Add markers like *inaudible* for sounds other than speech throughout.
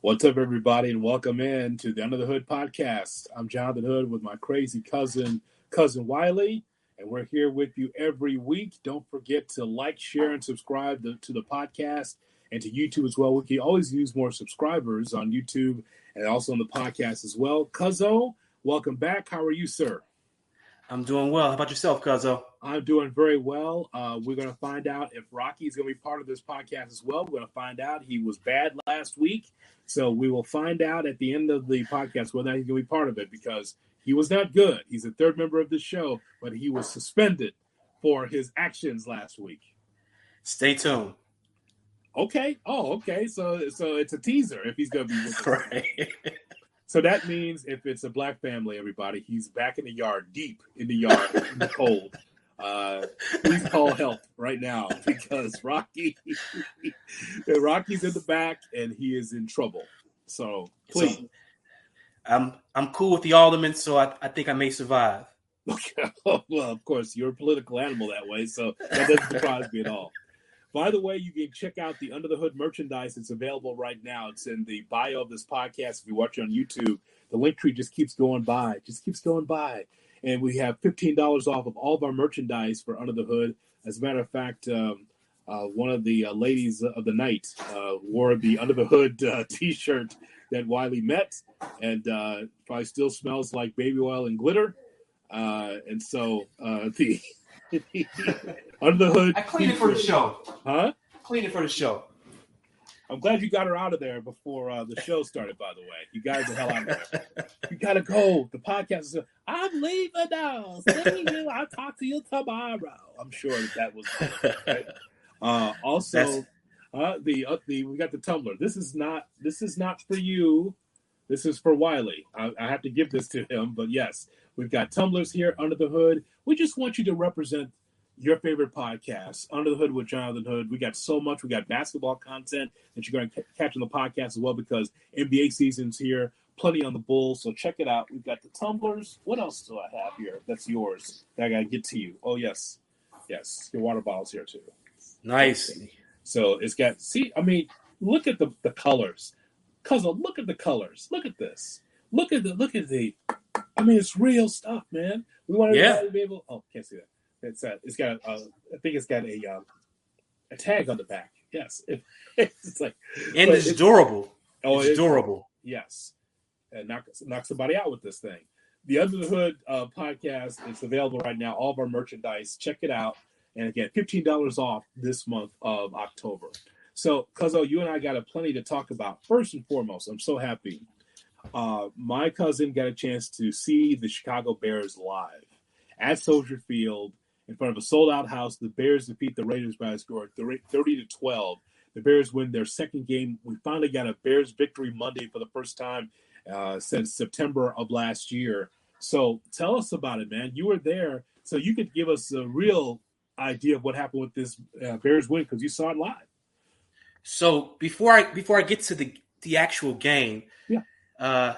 What's up, everybody, and welcome in to the Under the Hood podcast. I'm Jonathan Hood with my crazy cousin, cousin Wiley, and we're here with you every week. Don't forget to like, share, and subscribe to, to the podcast and to YouTube as well. We can always use more subscribers on YouTube and also on the podcast as well. Cuzzo, welcome back. How are you, sir? I'm doing well. How about yourself, Cuzzo? I'm doing very well. Uh, we're going to find out if Rocky is going to be part of this podcast as well. We're going to find out. He was bad last week. So we will find out at the end of the podcast whether he's going to be part of it because he was not good. He's a third member of the show, but he was suspended for his actions last week. Stay tuned. Okay. Oh, okay. So so it's a teaser if he's going to be. *laughs* Right. So that means if it's a black family, everybody, he's back in the yard, deep in the yard, in the cold. Uh, *laughs* please call help right now because Rocky, *laughs* Rocky's in the back and he is in trouble. So please, So, I'm I'm cool with the alderman, so I, I think I may survive. *laughs* well, of course, you're a political animal that way, so that doesn't surprise me at all. By the way, you can check out the Under the Hood merchandise. It's available right now. It's in the bio of this podcast. If you watch it on YouTube, the link tree just keeps going by, just keeps going by. And we have $15 off of all of our merchandise for Under the Hood. As a matter of fact, um, uh, one of the uh, ladies of the night uh, wore the Under the Hood uh, *laughs* t shirt that Wiley met, and uh, probably still smells like baby oil and glitter. Uh, and so uh, *laughs* *laughs* the Under the Hood. I cleaned it for the show. Huh? Cleaned it for the show. I'm glad you got her out of there before uh, the show started. By the way, you got the hell out of there. You gotta go. The podcast is. I'm leaving now. See you. I'll talk to you tomorrow. I'm sure that that was. Right? *laughs* Uh, also, uh, the uh, the we got the tumbler. This is not. This is not for you. This is for Wiley. I, I have to give this to him, but yes, we've got tumblers here under the hood. We just want you to represent your favorite podcast, Under the Hood with Jonathan Hood. We got so much. We got basketball content that you're going to catch on the podcast as well because NBA season's here. Plenty on the Bulls, so check it out. We've got the tumblers. What else do I have here? That's yours. That I got to get to you. Oh yes, yes. Your water bottle's here too. Nice. So it's got. See, I mean, look at the the colors. Cousin, look at the colors. Look at this. Look at the look at the. I mean, it's real stuff, man. We want Yeah. everybody to be able. Oh, can't see that. It's uh, it's got. Uh, I think it's got a um, a tag on the back. Yes, it, *laughs* it's like. And but it's durable. Oh, it's it's durable. Yes, and knock knock somebody out with this thing. The Under the Hood uh, podcast is available right now. All of our merchandise, check it out, and again, fifteen dollars off this month of October. So, Cuzzo, you and I got a plenty to talk about. First and foremost, I'm so happy. Uh, my cousin got a chance to see the Chicago Bears live at Soldier Field in front of a sold out house. The Bears defeat the Raiders by a score of 30 to 12. The Bears win their second game. We finally got a Bears victory Monday for the first time uh, since September of last year. So tell us about it, man. You were there, so you could give us a real idea of what happened with this uh, Bears win because you saw it live. So before I before I get to the the actual game, Yeah. uh,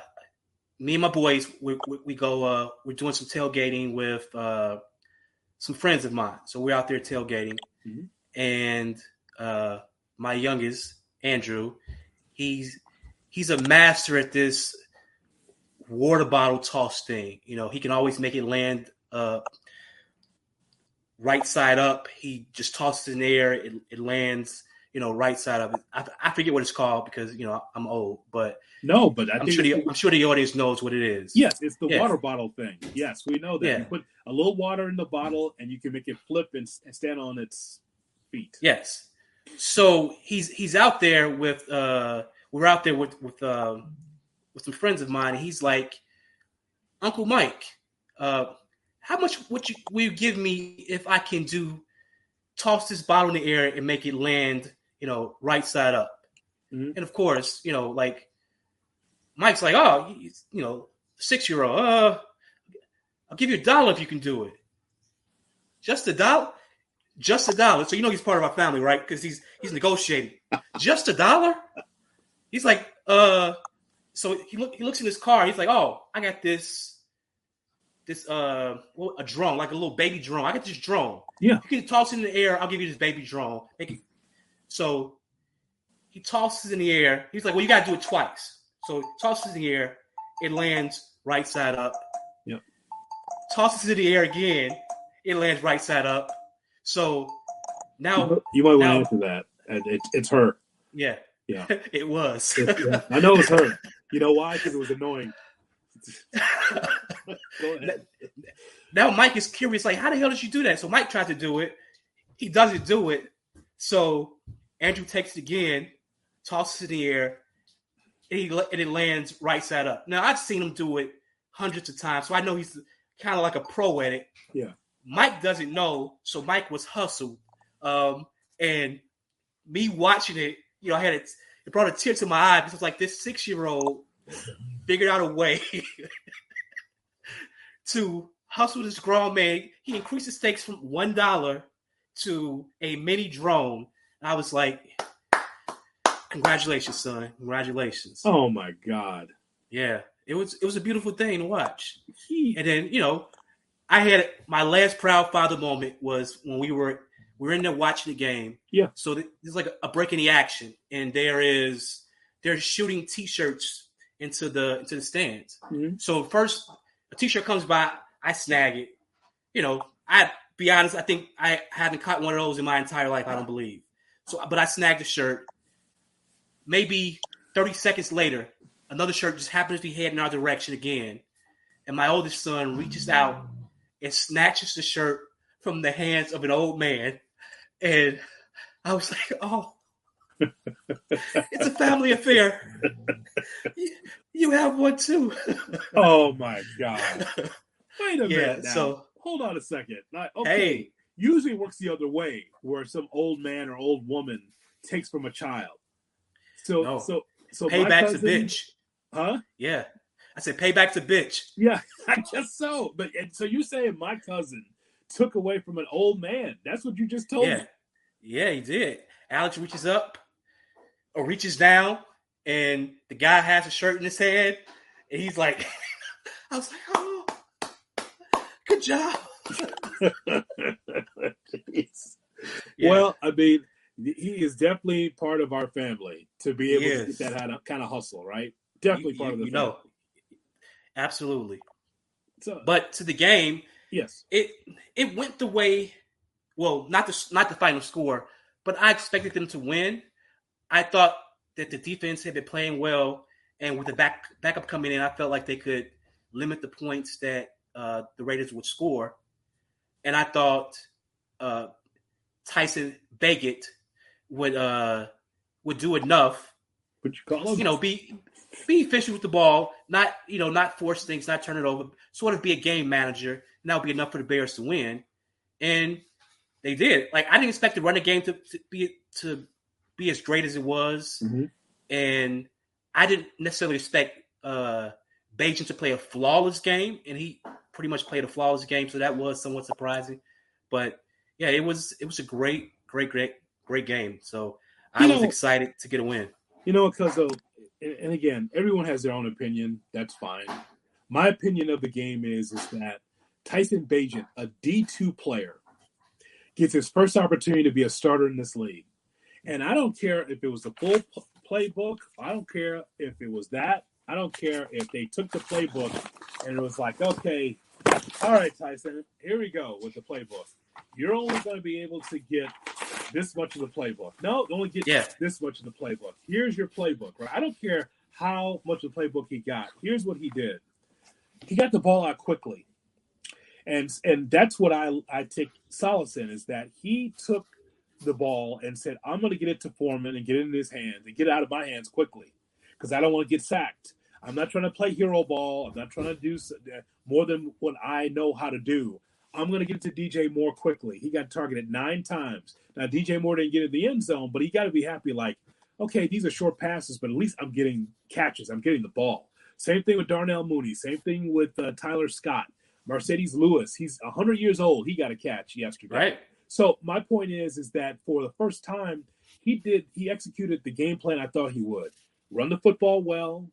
me and my boys we, we, we go uh, we're doing some tailgating with uh, some friends of mine. So we're out there tailgating, Mhm. and uh, my youngest Andrew, he's he's a master at this water bottle toss thing. You know, he can always make it land uh, right side up. He just tosses it in the air. It, it lands, you know, right side up. I, I forget what it's called because you know I'm old, but No, but I I'm think sure the I'm sure the audience knows what it is. yes, it's the Yeah. water bottle thing. Yes, we know that. Yeah. You put a little water in the bottle, and you can make it flip and, and stand on its feet. Yes. So he's he's out there with uh we're out there with with uh, with some friends of mine. And he's like, Uncle Mike, uh, how much would you will you give me if I can do toss this bottle in the air and make it land, you know, right side up? Mhm. And of course, you know, like Mike's like, oh, you, you know, six year old, uh, I'll give you a dollar if you can do it. Just a dollar? Just a dollar. So you know he's part of our family, right? Because he's he's negotiating. Just a dollar? He's like, uh, so he look he looks in his car. He's like, oh, I got this, this uh, a drone, like a little baby drone. I got this drone. Yeah. you can toss it in the air. I'll give you this baby drone. Make it. So he tosses in the air. He's like, "Well, you got to do it twice." So tosses in the air. It lands right side up. Yep. Tosses in the air again. It lands right side up. So now you might want to answer that. It, it's her. Yeah. Yeah. *laughs* it was. It- yeah, I know it's her. You know why? Because it was annoying. *laughs* Now Mike is curious, like, how the hell did you do that? So Mike tried to do it. He doesn't do it. So Andrew takes it again, tosses it in the air, and, he, and it lands right side up. Now I've seen him do it hundreds of times, so I know he's kind of like a pro at it. Yeah. Mike doesn't know, so Mike was hustled. Um, and me watching it, you know, I had it, it brought a tear to my eye because it was like this six year old figured out a way *laughs* to hustle this grown man. He increased the stakes from one dollar to a mini drone. I was like, "Congratulations, son! Congratulations!" Oh my God. Yeah, it was it was a beautiful thing to watch. And then you know, I had my last proud father moment was when we were we were in there watching the game. Yeah. So th- there's like a, a break in the action, and there is they're shooting T-shirts into the into the stands. Mhm. So first, a T-shirt comes by, I snag it. You know, I be honest, I think I haven't caught one of those in my entire life. I don't believe. So, but I snagged the shirt. Maybe 30 seconds later, another shirt just happens to be heading our direction again, and my oldest son reaches out and snatches the shirt from the hands of an old man, and I was like, "Oh, *laughs* it's a family affair. You, you have one too." *laughs* oh my God. Wait a yeah. minute. Now. So hold on a second. Okay. hey, Usually it works the other way, where some old man or old woman takes from a child. So No. so so payback's a bitch. Huh? Yeah, I said payback's a bitch. Yeah, *laughs* I guess so. But and so you're saying my cousin took away from an old man? That's what you just told Yeah, me. yeah, he did. Alex reaches up or reaches down, and the guy has a shirt in his hand, and he's like, *laughs* "I was like, oh, good job." *laughs* Yeah. Well, I mean, he is definitely part of our family to be able to get that kind of hustle, right? Definitely You- part you- of the you know. absolutely. So, But to the game, yes, it it went the way. Well, not the not the final score, but I expected them to win. I thought that the defense had been playing well, and with the back backup coming in, I felt like they could limit the points that uh, the Raiders would score. And I thought uh, Tyson Bagent would uh, would do enough, what you call him? you know, be be efficient with the ball, not you know, not force things, not turn it over, sort of be a game manager, and that would be enough for the Bears to win. And they did. Like I didn't expect the running game to, to be to be as great as it was, Mhm. and I didn't necessarily expect uh Bagent to play a flawless game, and he pretty much played a flawless game, so that was somewhat surprising. But yeah, it was it was a great, great, great, great game. So I You was know- excited to get a win. You know, because of, and and again, everyone has their own opinion. That's fine. My opinion of the game is is that Tyson Bagent, a D two player, gets his first opportunity to be a starter in this league, and I don't care if it was the full playbook. I don't care if it was that. I don't care if they took the playbook and it was like, okay, all right, Tyson, here we go with the playbook. You're only going to be able to get this much of the playbook. No, only get Yeah. this much of the playbook. Here's your playbook, right? I don't care how much of the playbook he got. Here's what he did. He got the ball out quickly. And and that's what I I take solace in is that he took the ball and said, I'm going to get it to Foreman and get it in his hands and get it out of my hands quickly because I don't want to get sacked. I'm not trying to play hero ball. I'm not trying to do more than what I know how to do. I'm going to get to DJ Moore quickly. He got targeted nine times. Now, DJ Moore didn't get in the end zone, but he got to be happy like, okay, these are short passes, but at least I'm getting catches. I'm getting the ball. Same thing with Darnell Mooney. Same thing with uh, Tyler Scott. Marcedes Lewis. He's 100 years old. He got a catch yesterday. Right. So my point is, is that for the first time, he did he executed the game plan I thought he would. Run the football well.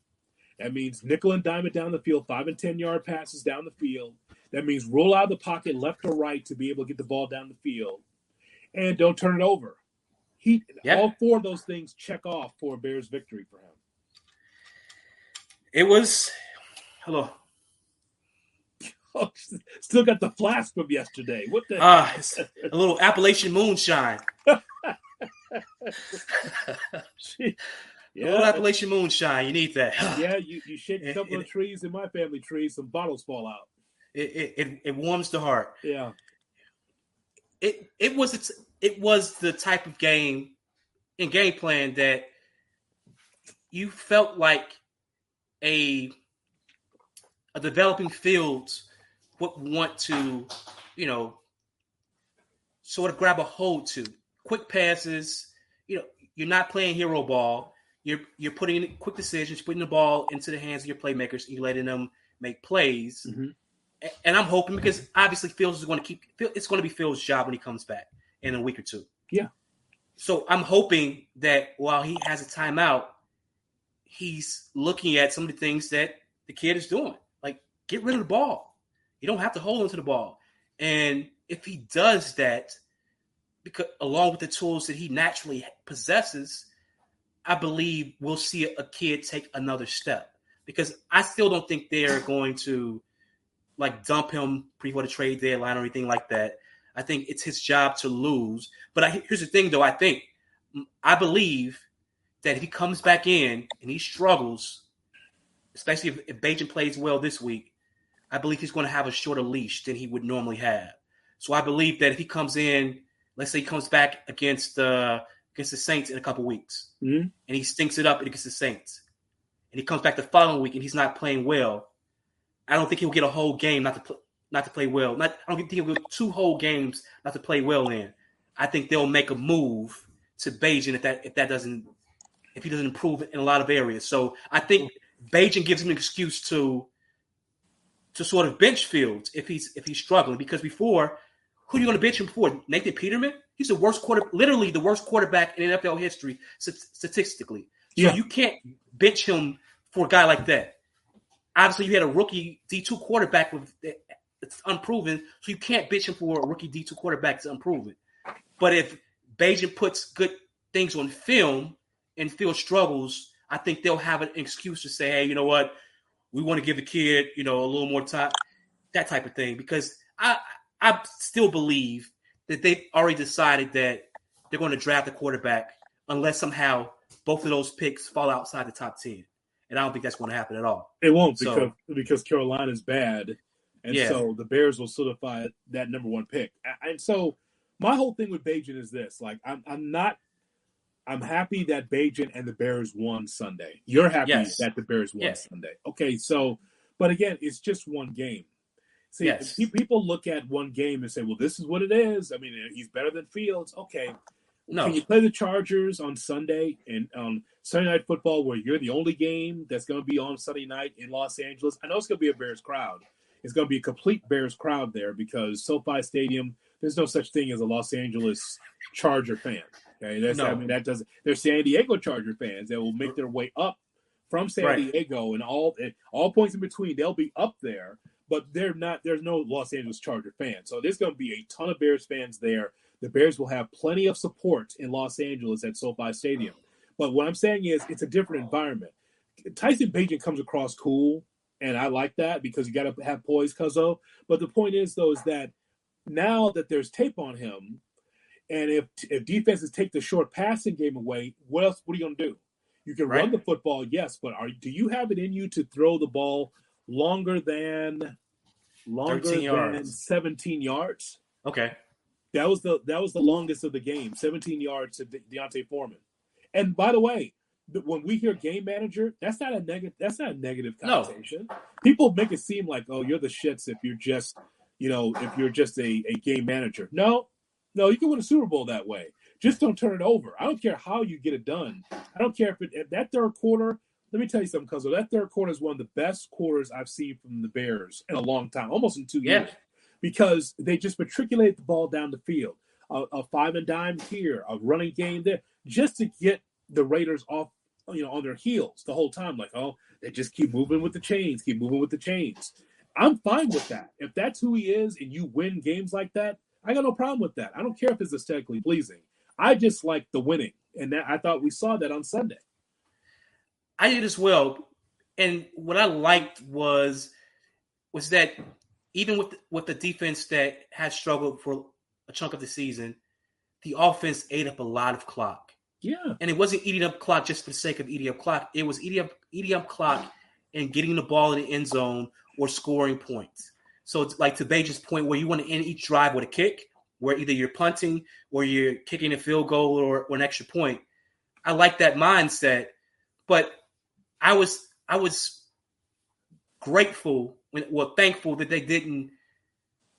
That means nickel and dime it down the field, five and ten yard passes down the field. That means roll out of the pocket left or right to be able to get the ball down the field, and don't turn it over. He Yeah. all four of those things check off for a Bears victory for him. It was hello. *laughs* Still got the flask from yesterday. What the? Ah, a little Appalachian moonshine. *laughs* *laughs* shit? A little yeah, Appalachian moonshine. You need that. *sighs* yeah. You, you shake a couple of trees in my family trees, some bottles fall out. It, it, it, warms the heart. Yeah, It it was it was the type of game and game plan that you felt like a a developing field would want to, you know, sort of grab a hold to. Quick passes, you know, you're not playing hero ball. You're you're putting in quick decisions, putting the ball into the hands of your playmakers, and you're letting them make plays. Mhm. And I'm hoping because obviously Fields is going to keep it's going to be Fields' job when he comes back in a week or two. Yeah. So I'm hoping that while he has a timeout, he's looking at some of the things that the kid is doing. Like get rid of the ball. You don't have to hold onto the ball. And if he does that, because along with the tools that he naturally possesses, I believe we'll see a kid take another step. Because I still don't think they're going to like dump him before the trade deadline or anything like that. I think it's his job to lose. But I, here's the thing, though. I think I believe that if he comes back in and he struggles, especially if, if Bagent plays well this week, I believe he's going to have a shorter leash than he would normally have. So I believe that if he comes in, let's say he comes back against uh, against the Saints in a couple weeks, Mhm. and he stinks it up against the Saints, and he comes back the following week and he's not playing well, I don't think he'll get a whole game not to pl- not to play well. Not I don't think he'll get two whole games not to play well in. I think they'll make a move to Bagent if that if that doesn't if he doesn't improve in a lot of areas. So I think Bagent gives him an excuse to to sort of bench Fields if he's if he's struggling because before who are you going to bench him for? Nathan Peterman? He's the worst quarter, literally the worst quarterback in NFL history statistically. So Yeah. you can't bench him for a guy like that. Obviously, you had a rookie D two quarterback with it's unproven, so you can't bitch him for a rookie D two quarterback that's unproven. But if Bagent puts good things on film and Phil struggles, I think they'll have an excuse to say, "Hey, you know what? We want to give the kid, you know, a little more time." That type of thing, because I I still believe that they've already decided that they're going to draft a quarterback unless somehow both of those picks fall outside the top ten, and I don't think that's going to happen at all. it won't So- because because Carolina's bad, and Yeah. so the Bears will solidify that number one pick. And so my whole thing with Bagent is this: like I'm I'm not. I'm happy that Bagent and the Bears won Sunday. You're happy Yes. that the Bears won Yes. Sunday. Okay, so, but again, it's just one game. See, Yes. people look at one game and say, "Well, this is what it is." I mean, he's better than Fields. Okay, No, can you play the Chargers on Sunday and on Sunday Night Football, where you're the only game that's going to be on Sunday night in Los Angeles? I know it's going to be a Bears crowd. It's going to be a complete Bears crowd there because SoFi Stadium. There's no such thing as a Los Angeles Charger fan. Okay, that's I mean that doesn't. There's San Diego Charger fans that will make their way up from San Right. Diego and all eh, all points in between. They'll be up there, but they're not. There's no Los Angeles Charger fans, so there's going to be a ton of Bears fans there. The Bears will have plenty of support in Los Angeles at SoFi Stadium. But what I'm saying is, it's a different environment. Tyson Bagent comes across cool, and I like that because you got to have poise, Cuzzo. But the point is, though, is that now that there's tape on him, and if if defenses take the short passing game away, what else? What are you going to do? You can run the football, yes, but are do you have it in you to throw the ball longer than longer 13 than 17 yards? okay, That was the that was the longest of the game, 17 yards to De- D'Onta Foreman. And by the way, when we hear game manager, that's not a negative. That's not a negative No. connotation. People make it seem like, oh, you're the shits if you're just, you know, if you're just a, a game manager. No, no, you can win a Super Bowl that way. Just don't turn it over. I don't care how you get it done. I don't care if, it, if that third quarter. Let me tell you something, Cuzzo. That third quarter is one of the best quarters I've seen from the Bears in a long time, almost in two Yeah. years because they just matriculate the ball down the field. A, a five and dime here, a running game there, just to get the Raiders off, you know, on their heels the whole time. Like, oh, they just keep moving with the chains, keep moving with the chains. I'm fine with that. If that's who he is and you win games like that, I got no problem with that. I don't care if it's aesthetically pleasing. I just like the winning, and that, I thought we saw that on Sunday. I did as well, and what I liked was was that even with with the defense that had struggled for a chunk of the season, the offense ate up a lot of clock. Yeah, and it wasn't eating up clock just for the sake of eating up clock. It was eating up eating up clock and getting the ball in the end zone or scoring points. So it's like to Bagent's point where you want to end each drive with a kick, where either you're punting or you're kicking a field goal or, or an extra point. I like that mindset, but I was I was grateful well thankful that they didn't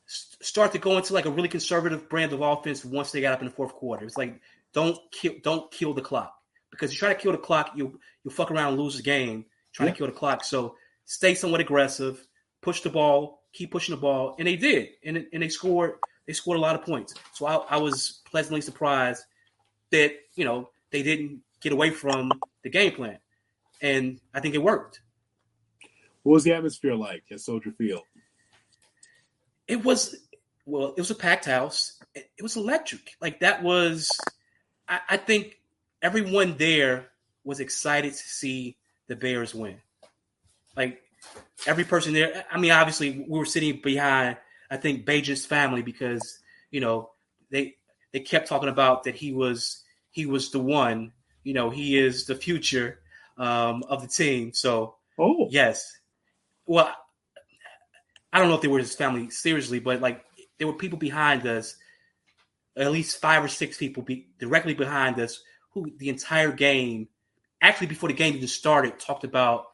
start to go into like a really conservative brand of offense once they got up in the fourth quarter. It's like don't kill don't kill the clock because you try to kill the clock, you you fuck around and lose the game trying yeah. to kill the clock. So stay somewhat aggressive, push the ball, keep pushing the ball, and they did, and and they scored they scored a lot of points. So I, I was pleasantly surprised that you know they didn't get away from the game plan, and I think it worked. What was the atmosphere like at Soldier Field? It was well, it was a packed house. It, it was electric. Like that was, I, I think everyone there was excited to see the Bears win. Like every person there. I mean, obviously, we were sitting behind. I think Bagent's family because you know they they kept talking about that he was he was the one. You know, he is the future um, of the team. So, oh yes, well, I don't know if they were his family seriously, but like there were people behind us, at least five or six people be, directly behind us, who the entire game, actually before the game even started, talked about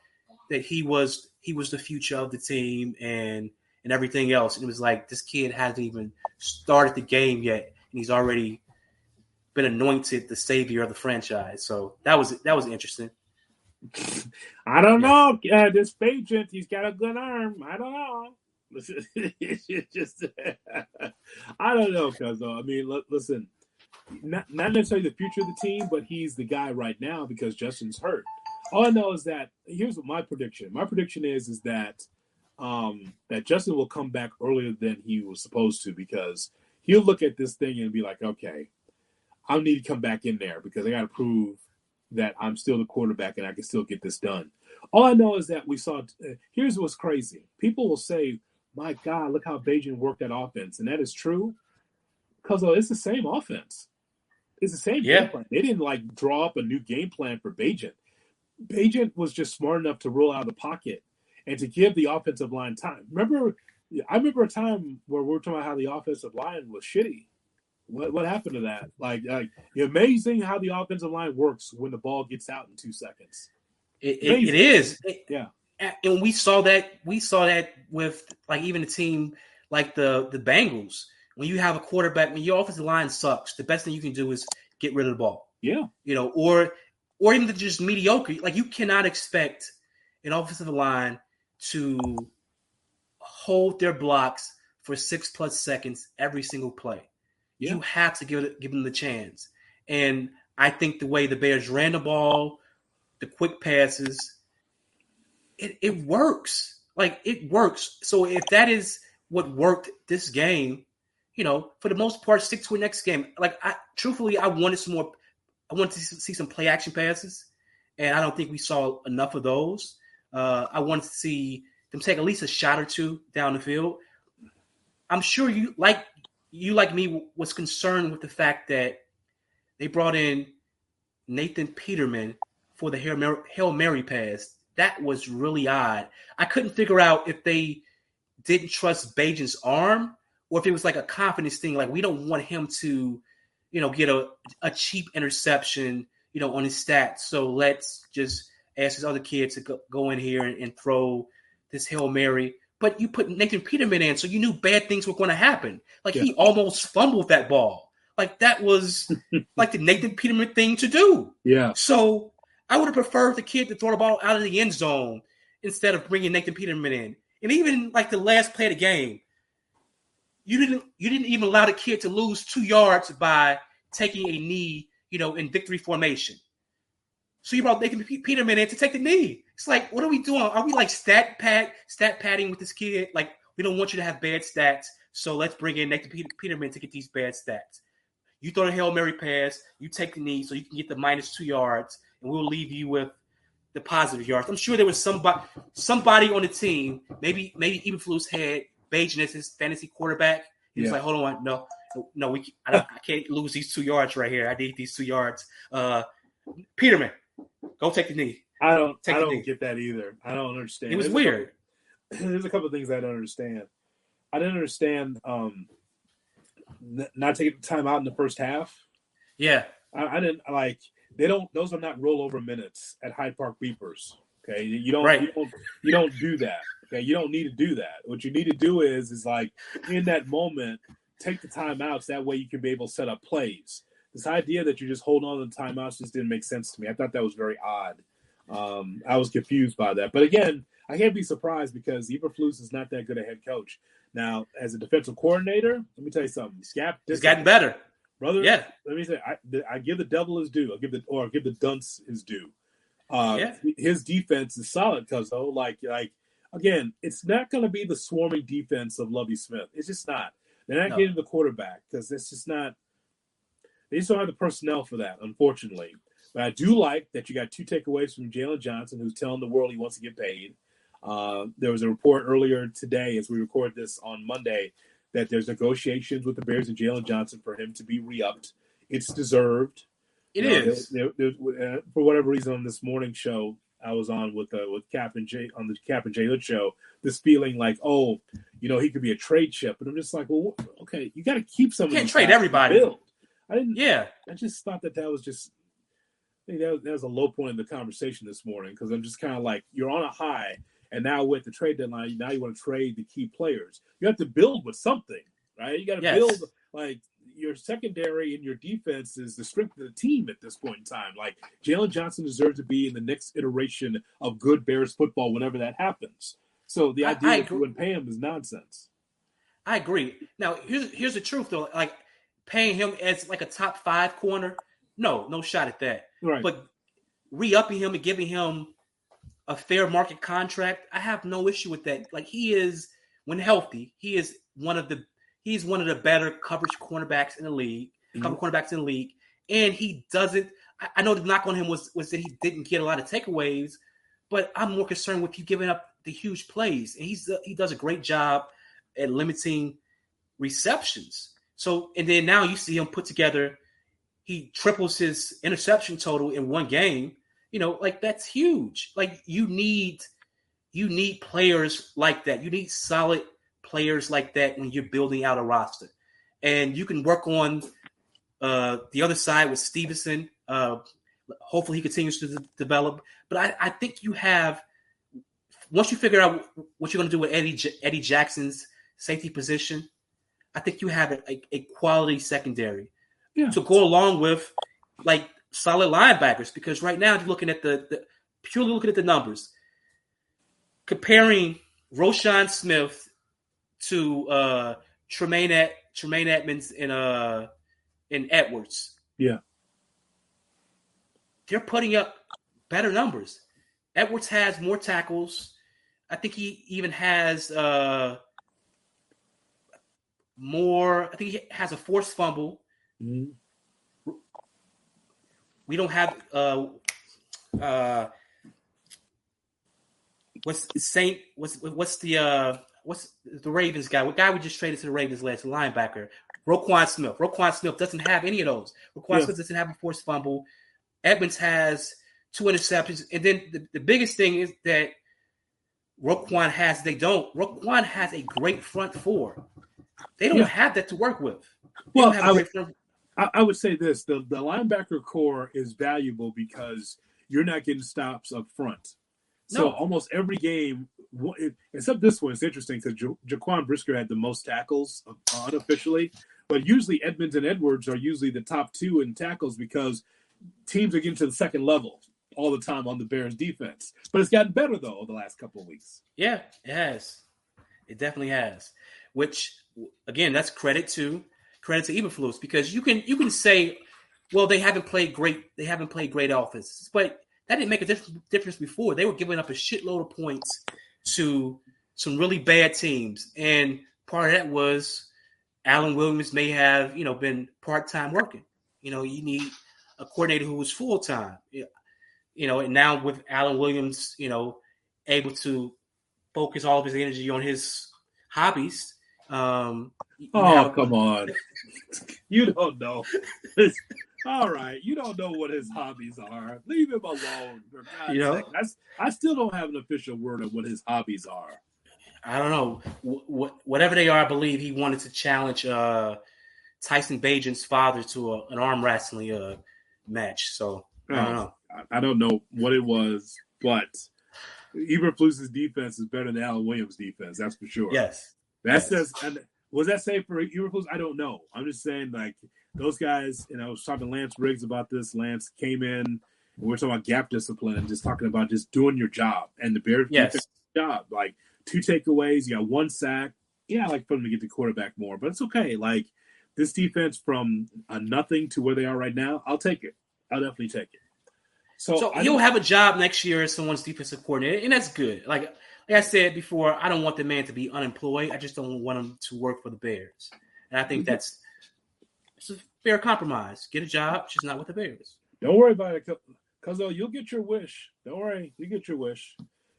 that he was he was the future of the team and and everything else. And it was like this kid hasn't even started the game yet, and he's already been anointed the savior of the franchise. So that was that was interesting. I don't know. Uh, this agent, he's got a good arm. I don't know. it's *laughs* just, I don't know, cuz I mean, l- listen, not not necessarily the future of the team, but he's the guy right now because Justin's hurt. All I know is that here's what my prediction. My prediction is is that um, that Justin will come back earlier than he was supposed to because he'll look at this thing and be like, okay, I need to come back in there because I got to prove that I'm still the quarterback and I can still get this done. All I know is that we saw. Uh, here's what's crazy: people will say, "My God, look how Bagent worked that offense," and that is true because oh, it's the same offense. It's the same yeah. game plan. They didn't like draw up a new game plan for Bagent. Bagent was just smart enough to roll out of the pocket and to give the offensive line time. Remember, I remember a time where we are talking about how the offensive line was shitty. What what happened to that? Like, like amazing how the offensive line works when the ball gets out in two seconds. It, it, it is. yeah. And we saw that we saw that with like even a team like the the Bengals. When you have a quarterback, when your offensive line sucks, the best thing you can do is get rid of the ball. Yeah. You know, or or even just mediocre. Like you cannot expect an offensive line to hold their blocks for six plus seconds every single play. Yeah. You have to give it, give them the chance. And I think the way the Bears ran the ball, the quick passes, it, it works. Like it works. So if that is what worked this game, you know, for the most part, stick to the next game. Like I truthfully, I wanted some more. I wanted to see some play action passes, and I don't think we saw enough of those. Uh, I wanted to see them take at least a shot or two down the field. I'm sure you like you like me was concerned with the fact that they brought in Nathan Peterman for the Hail Mary, Hail Mary pass. That was really odd. I couldn't figure out if they didn't trust Bagent's arm or if it was like a confidence thing. Like we don't want him to, you know, get a, a cheap interception, you know, on his stats. So let's just ask his other kid to go, go in here and, and throw this Hail Mary but you put Nathan Peterman in, so you knew bad things were going to happen. Like yeah. he almost fumbled that ball. Like that was *laughs* like the Nathan Peterman thing to do. Yeah. So I would have preferred the kid to throw the ball out of the end zone instead of bringing Nathan Peterman in. And even like the last play of the game, you didn't you didn't even allow the kid to lose two yards by taking a knee, you know, in victory formation. So you brought Nathan Peterman in to take the knee. It's like, what are we doing? Are we like stat pad, stat padding with this kid? Like, we don't want you to have bad stats, so let's bring in Nathan Peterman to get these bad stats. You throw a hail mary pass, you take the knee, so you can get the minus two yards, and we'll leave you with the positive yards. I'm sure there was somebody somebody on the team, maybe maybe Eberflus had Bagent as his fantasy quarterback. He was like, "Hold on, no, no, we I, I can't lose these two yards right here. I need these two yards." Uh, Peterman, go take the knee. I don't. Take I don't knee. get that either. I don't understand. It was There's a couple- weird. *clears throat* there's a couple of things I don't understand. I didn't understand um, n- not taking time out in the first half. Yeah, I, I didn't like. They don't. Those are not rollover minutes at Hyde Park Beepers. Okay, you don't. Right. You don't. You don't do that. Okay, you don't need to do that. What you need to do is is like in that moment, take the timeouts. That way you can be able to set up plays. This idea that you just hold on to the timeouts just didn't make sense to me. I thought that was very odd. Um, I was confused by that. But again, I can't be surprised because Eberflus is not that good a head coach. Now, as a defensive coordinator, let me tell you something. Scap, it's gotten better. brother. Yeah, Let me say, I, I give the devil his due. I give the or I give the dunce his due. Uh, Yeah. His defense is solid because though, like, like again, it's not going to be the swarming defense of Lovie Smith. It's just not. They're not No. getting the quarterback because it's just not. They just don't have the personnel for that, unfortunately. But I do like that you got two takeaways from Jaylon Johnson, who's telling the world he wants to get paid. Uh, there was a report earlier today, as we record this on Monday, that there's negotiations with the Bears and Jaylon Johnson for him to be re-upped. It's deserved. it You know, is. there- there- there- uh, for whatever reason, on this morning show I was on with uh, with Cap and Jay on the Cap and Jay Hood show, this feeling like, oh, you know, he could be a trade chip, and I'm just like, well, okay, you got to keep some. You can't trade everybody. Build. I didn't. Yeah, I just thought that that was just. I think that was, that was a low point in the conversation this morning because I'm just kind of like you're on a high, and now with the trade deadline, now you want to trade the key players. You have to build with something, right? You got to Yes. build like your secondary and your defense is the strength of the team at this point in time. Like Jaylon Johnson deserves to be in the next iteration of good Bears football whenever that happens. So the idea I that you pay him is nonsense. I agree. Now, here's here's the truth though. Like paying him as like a top five corner, no, no shot at that. Right. But re-upping him and giving him a fair market contract, I have no issue with that. Like he is, when healthy, he is one of the he's one of the better coverage cornerbacks in the league, mm-hmm. cover cornerbacks in the league, and he doesn't. I, I know the knock on him was was that he didn't get a lot of takeaways, but I'm more concerned with you giving up the huge plays, and he's he does a great job at limiting receptions. So, and then now you see him put together, he triples his interception total in one game. You know, like that's huge. Like you need, you need players like that. You need solid players like that when you're building out a roster, and you can work on uh, the other side with Stevenson. Uh, hopefully, he continues to de- develop. But I, I think you have once you figure out what you're going to do with Eddie J- Eddie Jackson's safety position, I think you have a, a quality secondary Yeah. to go along with like solid linebackers. Because right now, you're looking at the, the purely looking at the numbers, comparing Roquan Smith to uh, Tremaine at Tremaine Edmunds and uh and Edwards, Yeah. they're putting up better numbers. Edwards has more tackles. I think he even has uh more. I think he has a forced fumble. Mhm. We don't have uh uh what's Saint what's what's the uh what's the Ravens guy? What guy we just traded to the Ravens last linebacker? Roquan Smith. Roquan Smith doesn't have any of those. Roquan Yeah. Smith doesn't have a forced fumble. Edmunds has two interceptions, and then the, the biggest thing is that Roquan has they don't. Roquan has a great front four. They don't Yeah. have that to work with. They Well, I would- I, would say this: the the linebacker core is valuable because you're not getting stops up front. So No. almost every game, except this one, it's interesting because ja- Jaquan Brisker had the most tackles unofficially, but usually Edmunds and Edwards are usually the top two in tackles because teams are getting to the second level all the time on the Bears defense. But it's gotten better though over the last couple of weeks. Yeah, it has. It definitely has. Which again, that's credit to credit to Eberflus because you can you can say, well, they haven't played great. They haven't played great offenses, but that didn't make a difference before. They were giving up a shitload of points to some really bad teams, and part of that was Alan Williams may have, you know, been part time working. You know, you need a coordinator who was full time. You know, and now with Alan Williams, you know, able to focus all of his energy on his hobbies. Um, oh, have, come on. *laughs* you don't know. *laughs* all right. You don't know what his hobbies are. Leave him alone. you know, I, I still don't have an official word of what his hobbies are. I don't know. Wh- whatever they are, I believe he wanted to challenge uh, Tyson Bagent's father to a, an arm wrestling uh, match. So I don't know. I don't know what it was, but Eberflus's defense is better than Alan Williams' defense. That's for sure. Yes. That says, and was that safe for Eberflus? I don't know. I'm just saying, like those guys. You know, I was talking to Lance Riggs about this. Lance came in. And we are talking about gap discipline and just talking about just doing your job and the Bears' yes. job. Like two takeaways, you got one sack. Yeah, I like for them to get the quarterback more, but it's okay. Like this defense from a nothing to where they are right now, I'll take it. I'll definitely take it. So, so he'll have a job next year as someone's defensive coordinator, and that's good. Like like I said before, I don't want the man to be unemployed. I just don't want him to work for the Bears, and I think mm-hmm. that's it's a fair compromise. Get a job, just not with the Bears. Don't worry about it, because you'll get your wish. Don't worry, you get your wish.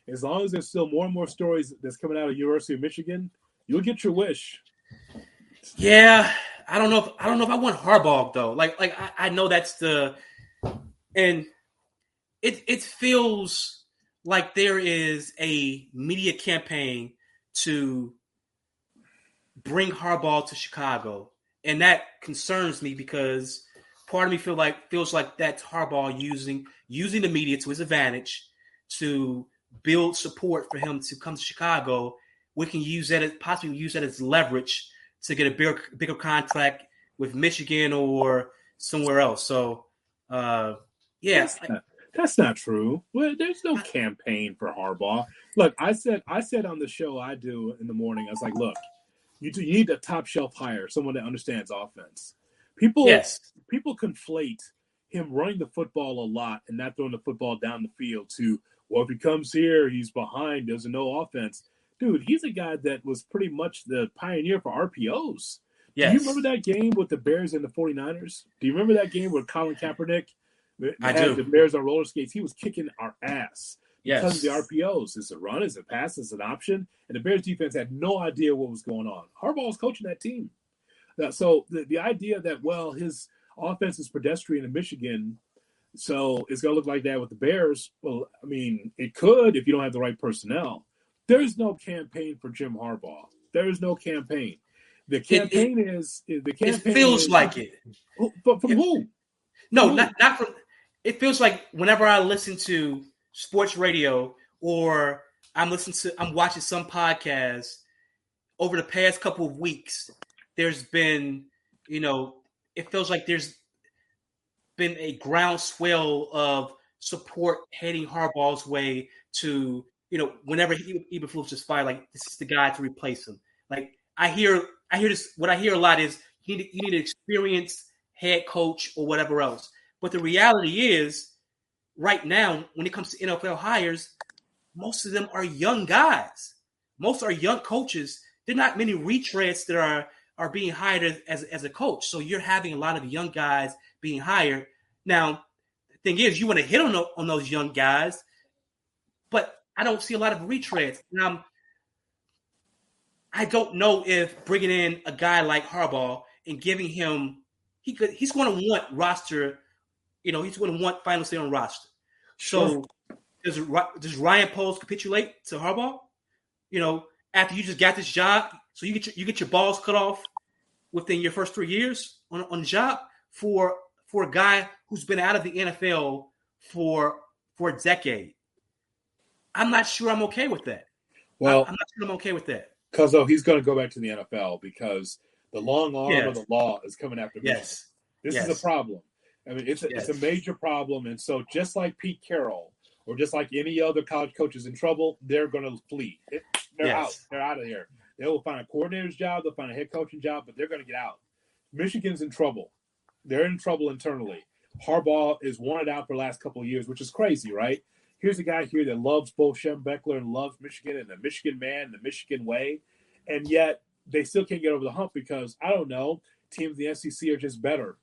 As long as there's still more and more stories that's coming out of University of Michigan, you'll get your wish. Yeah, I don't know if I don't know if I want Harbaugh though. Like like I, I know that's the and it it feels like there is a media campaign to bring Harbaugh to Chicago, and that concerns me because part of me feel like feels like that's Harbaugh using using the media to his advantage to build support for him to come to Chicago. We can use that as possibly use that as leverage to get a bigger bigger contract with Michigan or somewhere else. So, uh, yeah, that's not true. Well, there's no uh, campaign for Harbaugh. Look, I said I said on the show I do in the morning. I was like, look, you, do, you need a top shelf hire, someone that understands offense. People, yes. people conflate him running the football a lot and not throwing the football down the field to well, if he comes here, he's behind, doesn't know offense. Dude, he's a guy that was pretty much the pioneer for RPOs. Yes. Do you remember that game with the Bears and the 49ers? Do you remember that game with Colin Kaepernick I do. The Bears on roller skates. He was kicking our ass yes. because of the RPOs. Is it a run? Is it pass? Is it an option? And the Bears defense had no idea what was going on. Harbaugh was coaching that team. So the, the idea that, well, his offense is pedestrian in Michigan, so it's going to look like that with the Bears. Well, I mean, it could if you don't have the right personnel. There is no campaign for Jim Harbaugh. There is no campaign. The campaign it, it, is the campaign. It feels is, like it. But from who? No, not not from it feels like whenever I listen to sports radio or I'm listening to I'm watching some podcast over the past couple of weeks, there's been, you know, it feels like there's been a groundswell of support heading Harbaugh's way to, you know, whenever he Eberflus just fired, like this is the guy to replace him. Like I hear, I hear this. What I hear a lot is you need, you need an experienced head coach or whatever else. But the reality is, right now, when it comes to NFL hires, most of them are young guys. Most are young coaches. There are not many retreads that are are being hired as, as a coach. So you're having a lot of young guys being hired. Now, the thing is, you want to hit on, on those young guys, but I don't see a lot of retreads. Now, I don't know if bringing in a guy like Harbaugh and giving him he could he's going to want roster you know, he's going to want final say on roster. So does does Ryan Poles capitulate to Harbaugh? You know, after you just got this job, so you get your, you get your balls cut off within your first three years on on the job for for a guy who's been out of the NFL for for a decade. I'm not sure I'm okay with that. Well, I'm not sure I'm okay with that. Because though he's going to go back to the NFL because the long arm yes. of the law is coming after him. Yes. This yes. is a problem. I mean, it's a, yes. it's a major problem. And so, just like Pete Carroll, or just like any other college coach is in trouble, they're going to flee. They're yes. out. They're out of here. They will find a coordinator's job. They'll find a head coaching job, but they're going to get out. Michigan's in trouble. They're in trouble internally. Harbaugh is wanted out for the last couple of years, which is crazy, right? Here's a guy here that loves both Bo Schembechler and loves Michigan and the Michigan man, the Michigan way, and yet they still can't get over the hump because I don't know teams in the SEC are just better.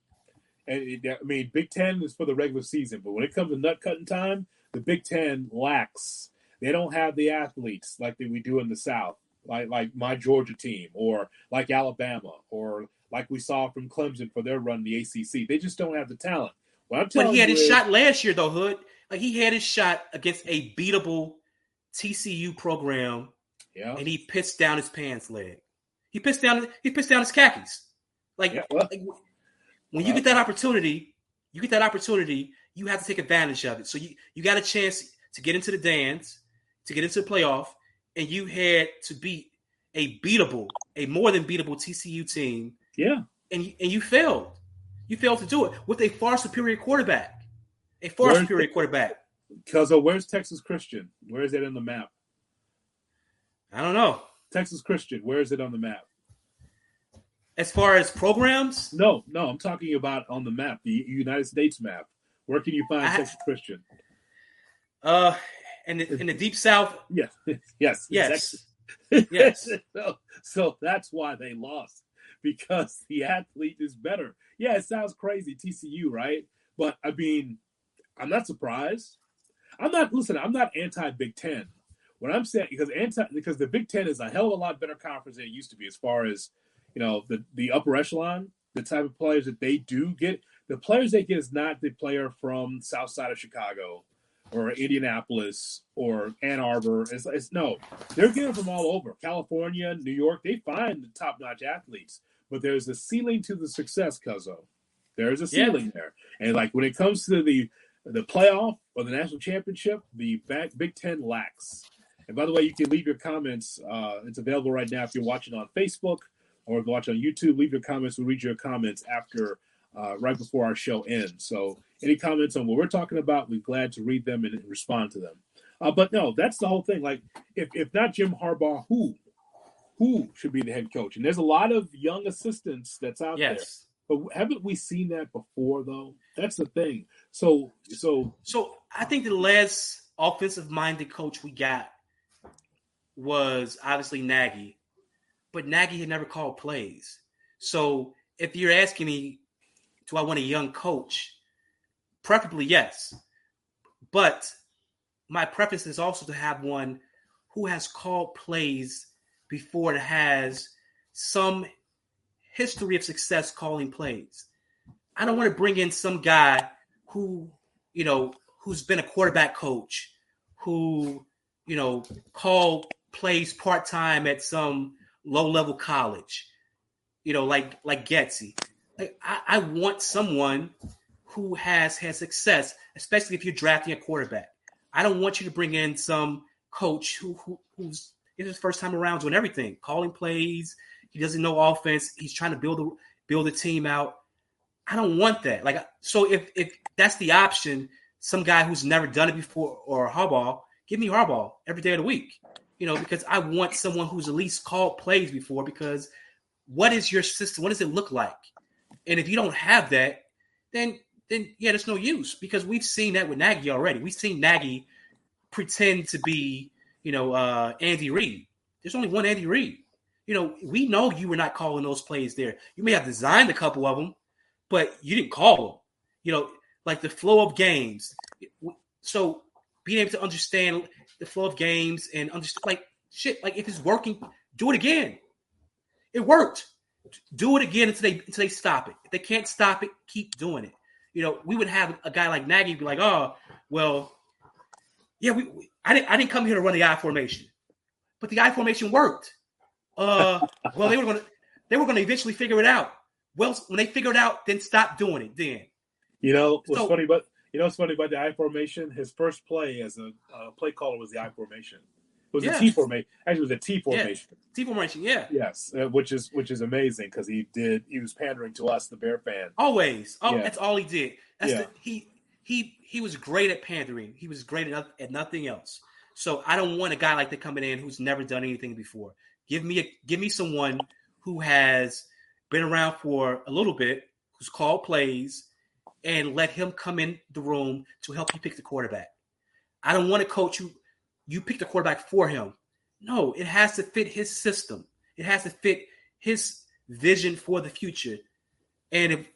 And I mean, Big Ten is for the regular season, but when it comes to nut cutting time, the Big Ten lacks. They don't have the athletes like we do in the South, like like my Georgia team, or like Alabama, or like we saw from Clemson for their run in the ACC. They just don't have the talent. What I'm telling but he had his is, shot last year, though, Hood. Like he had his shot against a beatable TCU program, yeah, and he pissed down his pants leg. He pissed down. He pissed down his khakis. Like, yeah, well, like when you get that opportunity, you get that opportunity. You have to take advantage of it. So you you got a chance to get into the dance, to get into the playoff, and you had to beat a beatable, a more than beatable TCU team. Yeah, and and you failed. You failed to do it with a far superior quarterback. A far where's superior quarterback. Because oh, where's Texas Christian? Where is it on the map? I don't know. Texas Christian, where is it on the map? As far as programs? No, no, I'm talking about on the map, the United States map. Where can you find I, Texas Christian? Uh, in the, in the deep south. Yes, *laughs* yes, yes, yes. *laughs* so, so that's why they lost because the athlete is better. Yeah, it sounds crazy, TCU, right? But I mean, I'm not surprised. I'm not listen. I'm not anti Big Ten. What I'm saying because anti because the Big Ten is a hell of a lot better conference than it used to be as far as you know the the upper echelon, the type of players that they do get. The players they get is not the player from South Side of Chicago or Indianapolis or Ann Arbor. It's, it's no, they're getting from all over California, New York. They find the top notch athletes, but there's a ceiling to the success, Cuzzo. There's a ceiling yeah. there, and like when it comes to the the playoff or the national championship, the Big Ten lacks. And by the way, you can leave your comments. Uh, it's available right now if you're watching on Facebook or if you're on YouTube. Leave your comments. We'll read your comments after, uh, right before our show ends. So any comments on what we're talking about, we're glad to read them and respond to them. Uh, but no, that's the whole thing. Like, if, if not Jim Harbaugh, who? Who should be the head coach? And there's a lot of young assistants that's out yes. there but haven't we seen that before though? That's the thing. So so so I think the last offensive minded coach we got was obviously Nagy, but Nagy had never called plays. So if you're asking me, do I want a young coach? Preferably yes, but my preference is also to have one who has called plays before it has some history of success calling plays. I don't want to bring in some guy who, you know, who's been a quarterback coach, who, you know, called plays part time at some low level college, you know, like like Getsy. Like, I, I want someone who has had success, especially if you're drafting a quarterback. I don't want you to bring in some coach who, who who's it's his first time around doing everything, calling plays, he doesn't know offense. He's trying to build a build a team out. I don't want that. Like so, if if that's the option, some guy who's never done it before or Harbaugh, give me Harbaugh every day of the week. You know, because I want someone who's at least called plays before. Because what is your system? What does it look like? And if you don't have that, then then yeah, there's no use because we've seen that with Nagy already. We've seen Nagy pretend to be, you know, uh, Andy Reid. There's only one Andy Reid you know, we know you were not calling those plays there. You may have designed a couple of them, but you didn't call them. You know, like the flow of games. So being able to understand the flow of games and understand, like shit, like if it's working, do it again. It worked. Do it again until they until they stop it. If they can't stop it, keep doing it. You know, we would have a guy like Nagy be like, oh, well, yeah, we, we I didn't I didn't come here to run the I formation, but the I formation worked. Uh, *laughs* well, they were going to they were to eventually figure it out. Well, when they figure it out, then stop doing it. Then, you know, what's so, funny, but you know what's funny about the I formation? His first play as a uh, play caller was the I formation. It was a T formation. Actually, it was a T formation. Yeah. T formation, yeah. Yes, uh, which is which is amazing because he did. He was pandering to us, the Bear fan. Always. Oh, yeah. That's all he did. That's yeah. the, he he he was great at pandering. He was great at, at nothing else. So I don't want a guy like that coming in who's never done anything before. Give me a give me someone who has been around for a little bit, who's called plays, and let him come in the room to help you pick the quarterback. I don't want to coach you. You pick the quarterback for him. No, it has to fit his system. It has to fit his vision for the future. And if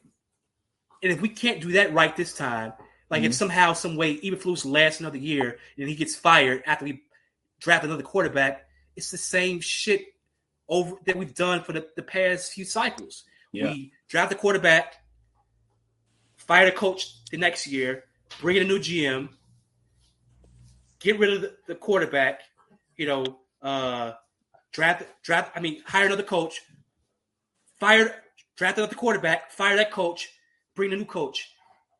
and if we can't do that right this time, like mm-hmm. if somehow, some way, Eberflus lasts another year and he gets fired after we draft another quarterback, it's the same shit over that we've done for the, the past few cycles. Yeah. We draft the quarterback, fire the coach the next year, bring in a new GM, get rid of the, the quarterback, you know, uh, draft draft. I mean, hire another coach, fire draft another quarterback, fire that coach, bring a new coach.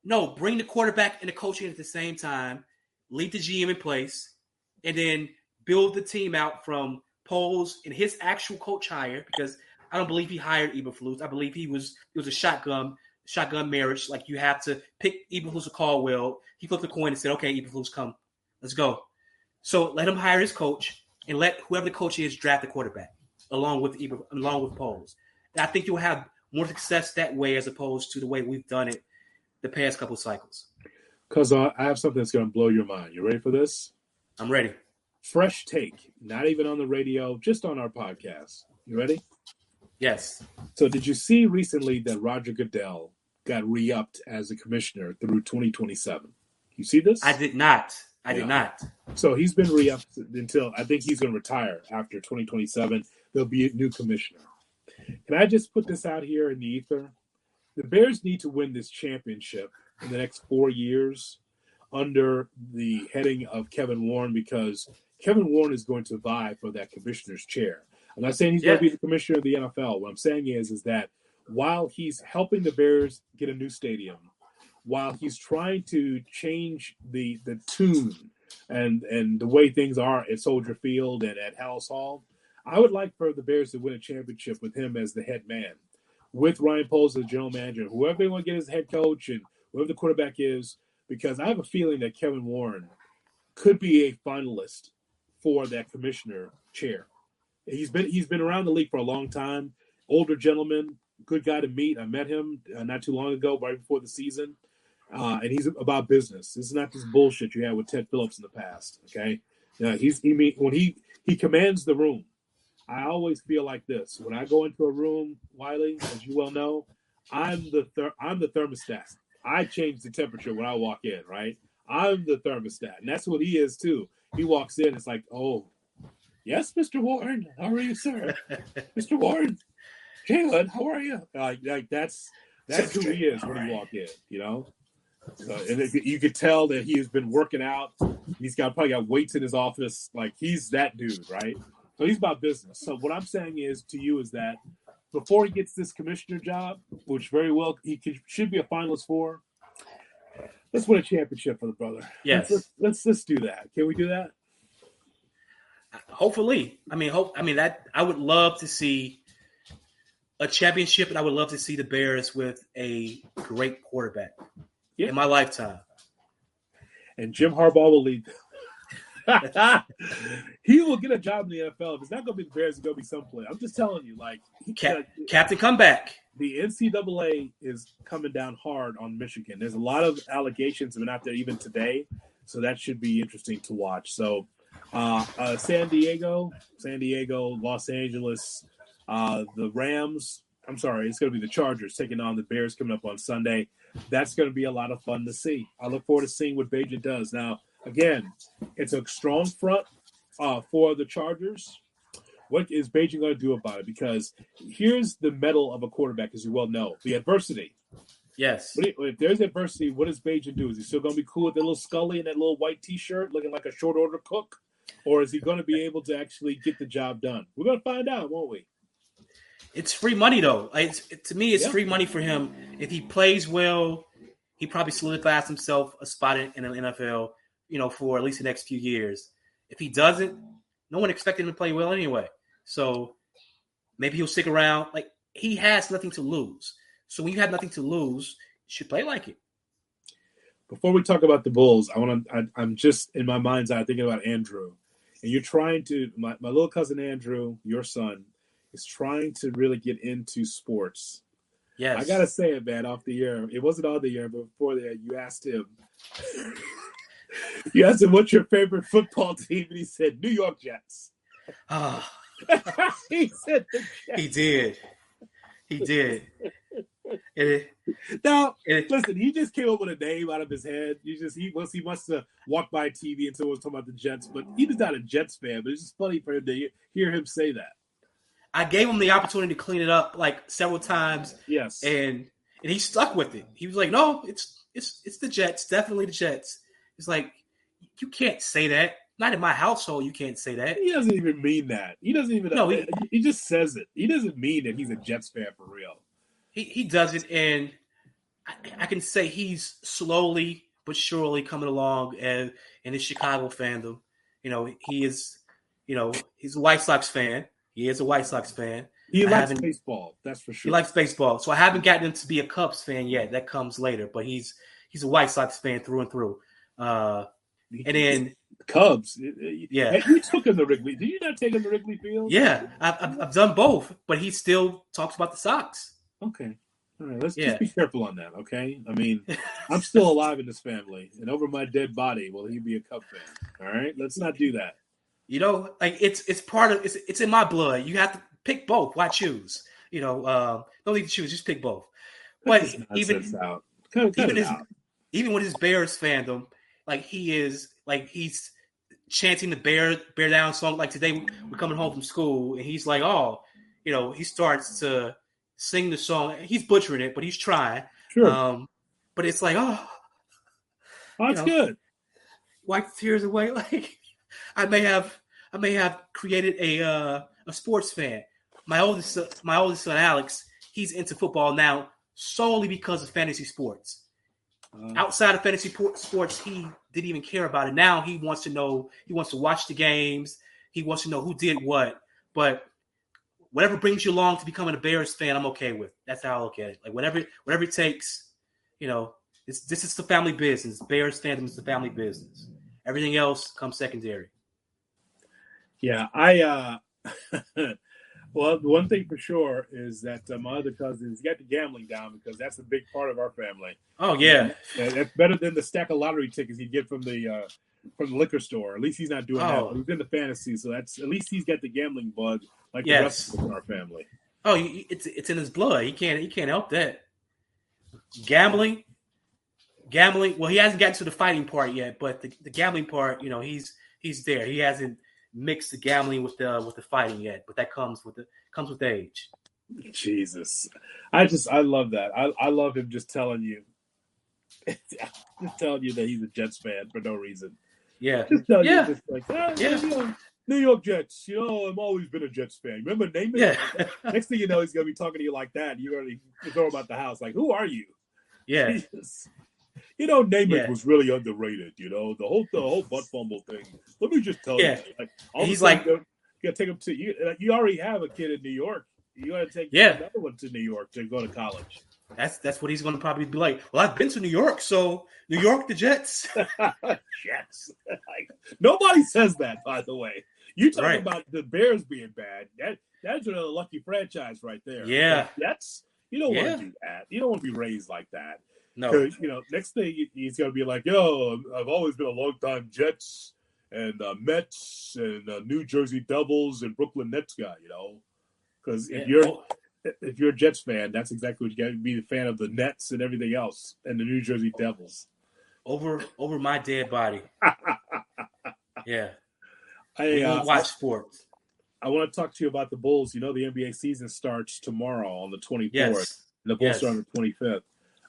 No, bring the quarterback and the coach in at the same time, leave the GM in place, and then build the team out from Poles and his actual coach hire because I don't believe he hired Eberflus. I believe he was it was a shotgun shotgun marriage. Like you have to pick Eberflus or Caldwell. He flipped the coin and said, "Okay, Eberflus, come, let's go." So let him hire his coach and let whoever the coach is draft the quarterback along with Eber, along with Poles. I think you'll have more success that way as opposed to the way we've done it the past couple cycles. Because uh, I have something that's going to blow your mind. You ready for this? I'm ready. Fresh take, not even on the radio, just on our podcast. You ready? Yes. So, did you see recently that Roger Goodell got re upped as a commissioner through 2027? You see this? I did not. I yeah. did not. So, he's been re upped until I think he's going to retire after 2027. There'll be a new commissioner. Can I just put this out here in the ether? The Bears need to win this championship in the next four years under the heading of Kevin Warren because Kevin Warren is going to vie for that commissioner's chair. I'm not saying he's yeah. going to be the commissioner of the NFL. What I'm saying is, is that while he's helping the Bears get a new stadium, while he's trying to change the the tune and and the way things are at Soldier Field and at Halas Hall, I would like for the Bears to win a championship with him as the head man, with Ryan Poles as general manager, whoever they want to get as head coach and whoever the quarterback is, because I have a feeling that Kevin Warren could be a finalist for that commissioner chair. He's been he's been around the league for a long time. Older gentleman, good guy to meet. I met him uh, not too long ago, right before the season, uh, and he's about business. This is not this bullshit you had with Ted Phillips in the past. Okay, yeah, he's he mean when he he commands the room. I always feel like this when I go into a room, Wiley, as you well know, I'm the ther- I'm the thermostat. I change the temperature when I walk in, right? I'm the thermostat, and that's what he is too. He walks in, it's like, oh, yes, Mr. Warren, how are you, sir? *laughs* Mr. Warren, Jalen, how are you? Like, like that's that's who he is when he walk in, you know. So, and it, you could tell that he has been working out. He's got probably got weights in his office. Like he's that dude, right? So he's about business. So what I'm saying is to you is that before he gets this commissioner job, which very well he could, should be a finalist for, let's win a championship for the brother. Yes, let's, let's let's, do that. Can we do that? Hopefully, I mean, hope I mean that I would love to see a championship, and I would love to see the Bears with a great quarterback yeah. in my lifetime. And Jim Harbaugh will lead. *laughs* he will get a job in the NFL. If it's not going to be the Bears, it's going to be someplace. I'm just telling you, like, Cap- Captain Comeback the NCAA is coming down hard on Michigan. There's a lot of allegations that been out there even today, so that should be interesting to watch. So, uh, uh, San Diego, San Diego, Los Angeles, uh, the Rams. I'm sorry, it's going to be the Chargers taking on the Bears coming up on Sunday. That's going to be a lot of fun to see. I look forward to seeing what Bagent does. Now, again, it's a strong front uh, for the Chargers. What is Bagent going to do about it? Because here's the mettle of a quarterback, as you well know, the adversity. Yes. if there's adversity, what does Bagent do? Is he still going to be cool with that little Scully and that little white T-shirt, looking like a short order cook, or is he going to be able to actually get the job done? We're going to find out, won't we? It's free money, though. It's, to me, it's free money for him. If he plays well, he probably solidifies himself a spot in, in the NFL. You know, for at least the next few years. If he doesn't, no one expected him to play well anyway. So maybe he'll stick around. Like he has nothing to lose. So when you have nothing to lose, you should play like it. Before we talk about the Bulls, I want to. I'm just in my mind's eye thinking about Andrew, and you're trying to. My, my little cousin Andrew, your son, is trying to really get into sports. Yes, I gotta say it, man. Off the air, it wasn't on the air, but before that, you asked him. *laughs* you asked him what's your favorite football team, and he said New York Jets. Ah, *laughs* he said the Jets. He did. He did. It, Now, it, listen, he just came up with a name out of his head. He just he must he must have walked by TV and someone was talking about the Jets, but he was not a Jets fan. But it's just funny for him to hear him say that. I gave him the opportunity to clean it up like several times, Yes, and and he stuck with it. He was like, "No, it's it's it's the Jets, definitely the Jets." It's like you can't say that. Not in my household, you can't say that. he doesn't even mean that. He doesn't even. No, he, uh, he- he just says it. He doesn't mean that he's a Jets fan for real. He he does it, and I, I can say he's slowly but surely coming along and in his Chicago fandom. You know, he is. You know, he's a White Sox fan. He is a White Sox fan. He I likes baseball. That's for sure. He likes baseball, so I haven't gotten him to be a Cubs fan yet. That comes later, but he's he's a White Sox fan through and through. Uh, and then Cubs. Yeah. Hey, you took him to Wrigley. Did you not take him to Wrigley Field? yeah, I've, I've, I've done both, but he still talks about the Sox. Okay. All right. Let's Yeah. just be careful on that. Okay. I mean, *laughs* I'm still alive in this family, and over my dead body will he be a Cub fan? All right. Let's not do that. You know, like it's it's part of it's it's in my blood. You have to pick both. Why choose? You know, uh, don't need to choose. Just pick both. But even out. Cut, cut even his out. even with his Bears fandom, like he is like he's chanting the bear bear down song. Like today we're coming home from school and he's like, oh, you know, he starts to sing the song. He's butchering it, but he's trying. Sure. Um, but it's like, oh, oh, that's you know. good. wipe the tears away. *laughs* Like I may have I may have created a uh, a sports fan. My oldest son, my oldest son Alex, he's into football now solely because of fantasy sports. Uh, Outside of fantasy sports, he didn't even care about it. Now he wants to know. He wants to watch the games. He wants to know who did what. But whatever brings you along to becoming a Bears fan, I'm okay with. That's how I look at it. Like whatever whatever it takes, you know. This this is the family business. Bears fandom is the family business. Everything else comes secondary. yeah. I. uh *laughs* Well, the one thing for sure is that uh, my other cousins got the gambling down because that's a big part of our family. Oh yeah, Yeah, that's better than the stack of lottery tickets you get from the uh, from the liquor store. At least he's not doing Oh. that. He's in the fantasy, so that's at least he's got the gambling bug like Yes. the rest of our family. oh it's it's in his blood. He can't he can't help that. Gambling, gambling. Well, he hasn't gotten to the fighting part yet, but the, the gambling part, you know, he's he's there. He hasn't mixed the gambling with the with the fighting yet, but that comes with the comes with age. Jesus, I just I love that. I I love him just telling you, *laughs* just telling you that he's a Jets fan for no reason. Yeah, Just telling Yeah. you, just like ah, Yeah. New York Jets. You know, I've always been a Jets fan. Remember name it. yeah, *laughs* Next thing you know, he's gonna be talking to you like that. You're gonna throw him out the house. Like, who are you? yeah. *laughs* Jesus. You know, Namath Yeah. was really underrated. You know, the whole the whole butt fumble thing. Let me just tell Yeah. you, like, all of a He's like- you gotta take him to you. like, You already have a kid in New York. You gotta take Yeah. another one to New York to go to college. That's that's what he's going to probably be like. Well, I've been to New York, so New York, the Jets. *laughs* *laughs* Jets. Like, nobody says that, by the way. You talk Right. about the Bears being bad. That that's another lucky franchise right there. Yeah. The Jets. You don't Yeah. want to do that. You don't want to be raised like that. No, you know, next thing he's gonna be like, "Yo, I've always been a long time Jets and uh, Mets and uh, New Jersey Devils and Brooklyn Nets guy." You know, because Yeah. if you're Oh, if you're a Jets fan, that's exactly what you got to be the fan of the Nets and everything else and the New Jersey Devils. over over my dead body. *laughs* Yeah, I uh, watch sports. I want to talk to you about the Bulls. You know, the NBA season starts tomorrow on the 24th. Yes, The Bulls Yes. start on the 25th.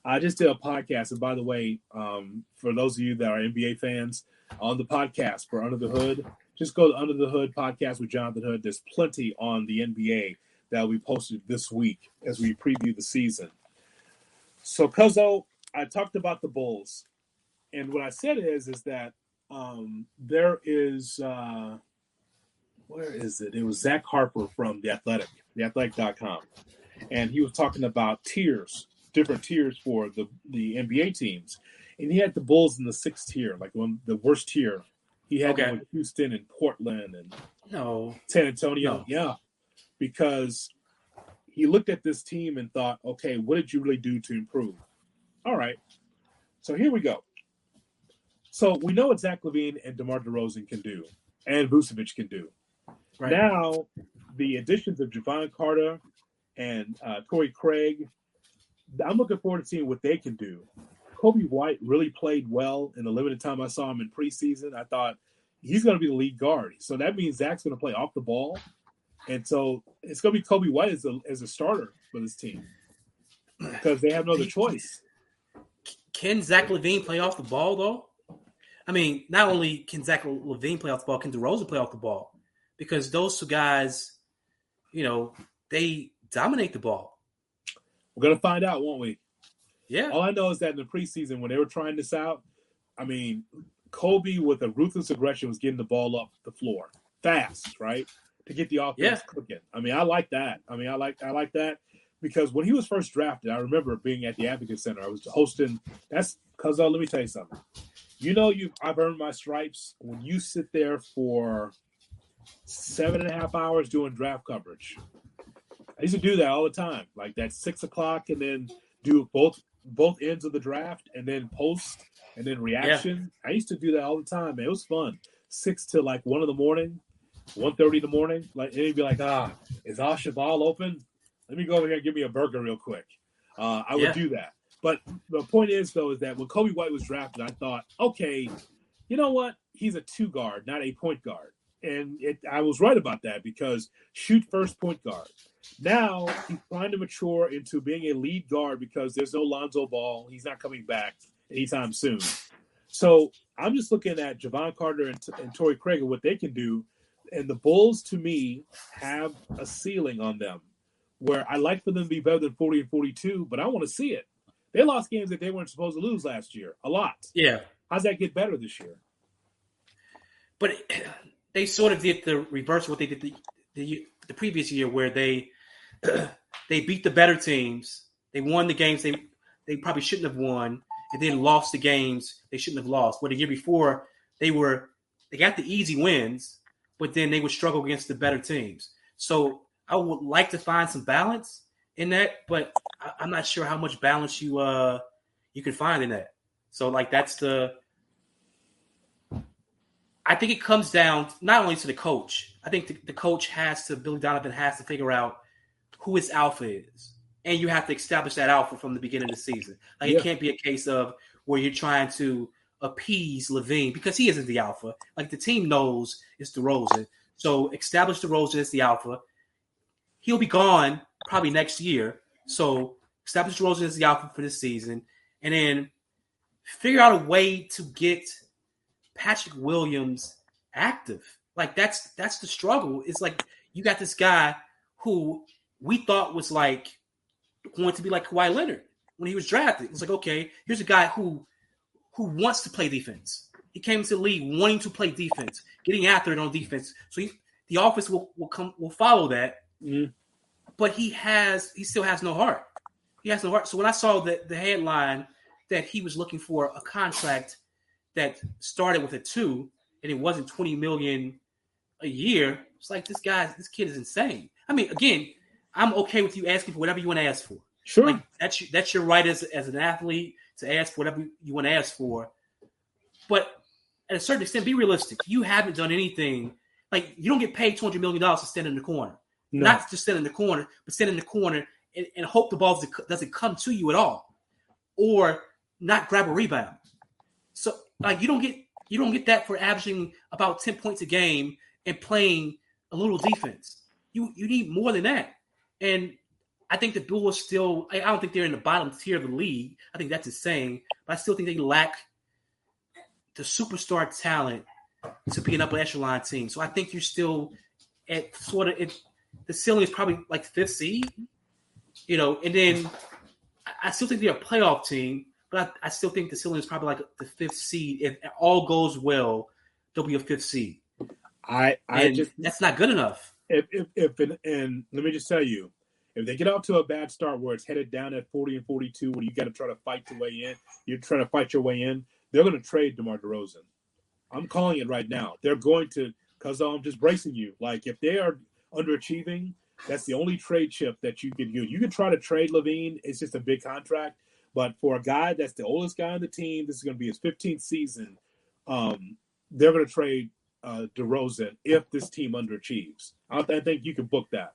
I just did a podcast, and by the way, um, for those of you that are NBA fans, on the podcast for Under the Hood, just go to Under the Hood podcast with Jonathan Hood. There's plenty on the NBA that we posted this week as we preview the season. So, Cuzzo, I talked about the Bulls, and what I said is is that um, there is uh, where is it? It was Zach Harper from the Athletic, theathletic.com, and he was talking about tiers, different tiers for the the NBA teams, and he had the Bulls in the sixth tier, like one the worst tier. He had them Okay. with Houston and Portland and no, San Antonio. No. Yeah, because he looked at this team and thought, okay, what did you really do to improve? All right, so here we go. So we know what Zach LaVine and DeMar DeRozan can do, and Vucevic can do. Right. Now, the additions of Jevon Carter and uh, Torrey Craig, I'm looking forward to seeing what they can do. Coby White really played well in the limited time I saw him in preseason. I thought he's going to be the lead guard. So that means Zach's going to play off the ball. And so it's going to be Coby White as a, as a starter for this team because they have no other choice. Can Zach LaVine play off the ball, though? I mean, not only can Zach LaVine play off the ball, can DeRozan play off the ball? Because those two guys, you know, they dominate the ball. We're going to find out, won't we? Yeah. All I know is that in the preseason, when they were trying this out, I mean, Coby with a ruthless aggression was getting the ball up the floor fast, right? To get the offense yeah. cooking. I mean, I like that. I mean, I like I like that because when he was first drafted, I remember being at the Advocate Center. I was hosting. That's because uh, let me tell you something. You know, you I've earned my stripes when you sit there for seven and a half hours doing draft coverage. I used to do that all the time, like that six o'clock, and then do both both ends of the draft, and then post, and then reaction. Yeah. I used to do that all the time. Man. It was fun. Six to like one in the morning, 1.30 in the morning. Like and he'd be like, ah, is Al Cheval open? Let me go over here and give me a burger real quick. Uh, I would yeah. do that. But the point is, though, is that when Coby White was drafted, I thought, okay, you know what? He's a two guard, not a point guard. And it, I was right about that because shoot first point guard. Now he's trying to mature into being a lead guard because there's no Lonzo Ball. He's not coming back anytime soon. So I'm just looking at Jevon Carter and, and Torrey Craig and what they can do. And the Bulls, to me, have a ceiling on them where I like for them to be better than 40 and 42, but I want to see it. They lost games that they weren't supposed to lose last year, a lot. Yeah. How's that get better this year? But they sort of did the reverse of what they did the, the, the previous year, where they *clears throat* they beat the better teams. They won the games they they probably shouldn't have won, and then lost the games they shouldn't have lost. Where the year before they were they got the easy wins, but then they would struggle against the better teams. So I would like to find some balance in that, but I, am not sure how much balance you uh you can find in that. So like that's the I think it comes down not only to the coach. I think the, the coach has to Billy Donovan has to figure out who his alpha is. And you have to establish that alpha from the beginning of the season. Like yeah. it can't be a case of where you're trying to appease LaVine because he isn't the alpha. Like the team knows it's DeRozan. So establish DeRozan as the alpha he'll be gone probably next year. So establish DeRozan as the alpha for this season, and then figure out a way to get Patrick Williams active. Like that's that's the struggle. It's like you got this guy who we thought was like going to be like Kawhi Leonard when he was drafted. It's like okay, here's a guy who who wants to play defense. He came to the league wanting to play defense, getting after it on defense. So he, the office will, will come will follow that. Mm-hmm. But he has he still has no heart. He has no heart. So when I saw the, the headline that he was looking for a contract that started with a two and it wasn't 20 million a year, it's like this guy, this kid is insane. I mean, again, I'm okay with you asking for whatever you want to ask for. Sure. Like that's your, that's your right as, as an athlete to ask for whatever you want to ask for. But at a certain extent, be realistic. You haven't done anything. Like you don't get paid two hundred million dollars to stand in the corner. No. Not just sit in the corner, but sit in the corner and, and hope the ball doesn't come to you at all, or not grab a rebound. So like you don't get you don't get that for averaging about ten points a game and playing a little defense. You you need more than that. And I think the Bulls still. I don't think they're in the bottom tier of the league. I think that's insane. But I still think they lack the superstar talent to be an upper echelon team. So I think you're still at sort of it, the ceiling is probably like fifth seed, you know, and then I still think they're a playoff team, but I, I still think the ceiling is probably like the fifth seed. If all goes well, they'll be a fifth seed. I, I and just that's not good enough. If if, if and, and let me just tell you, if they get off to a bad start where it's headed down at 40 and 42, when you got to try to fight your way in, you're trying to fight your way in, they're going to trade DeMar DeRozan. I'm calling it right now. They're going to, because I'm just bracing you. Like, if they are underachieving. That's the only trade chip that you can use. You can try to trade LaVine. It's just a big contract. But for a guy that's the oldest guy on the team, this is going to be his 15th season. Um, they're going to trade uh, DeRozan if this team underachieves. I, I think you can book that.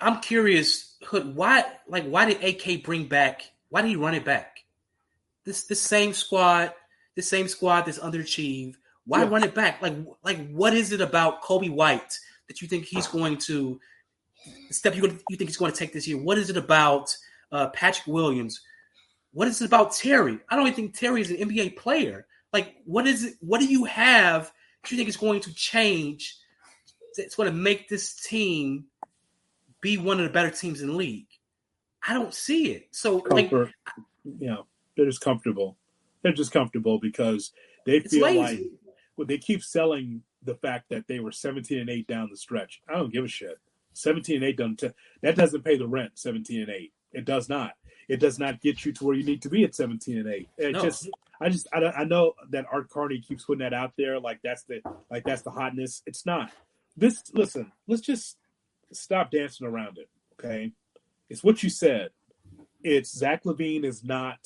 I'm curious, Hood. Why, like, why did AK bring back? Why did he run it back? This, this same squad, the same squad that's underachieved. Why Yeah. run it back? Like, like, what is it about Coby White that you think he's going to step you you think he's going to take this year? What is it about uh, Patrick Williams? What is it about Terry? I don't even think Terry is an NBA player. Like, what is it? What do you have? that you think is going to change? It's going to make this team be one of the better teams in the league. I don't see it. So, like, you know, they're just comfortable. They're just comfortable because they feel lazy. like well, they keep selling the fact that they were 17 and 8 down the stretch. I don't give a shit. 17 and 8 doesn't t- that doesn't pay the rent 17 and 8. It does not. It does not get you to where you need to be at 17 and 8. It No. just I just I, don't- I know that Art Carney keeps putting that out there like that's the like that's the hotness. It's not. This listen, let's just stop dancing around it, okay? It's what you said. It's Zach LaVine is not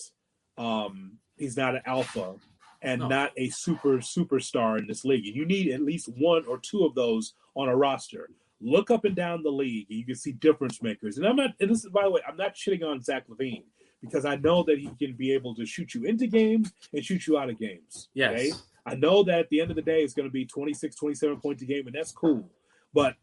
um he's not an alpha and No. not a super superstar in this league. And you need at least one or two of those on a roster. Look up and down the league and you can see difference makers. And I'm not and this is by the way, I'm not shitting on Zach LaVine because I know that he can be able to shoot you into games and shoot you out of games. yes, okay? I know that at the end of the day, it's going to be 26, 27 points a game, and that's cool. But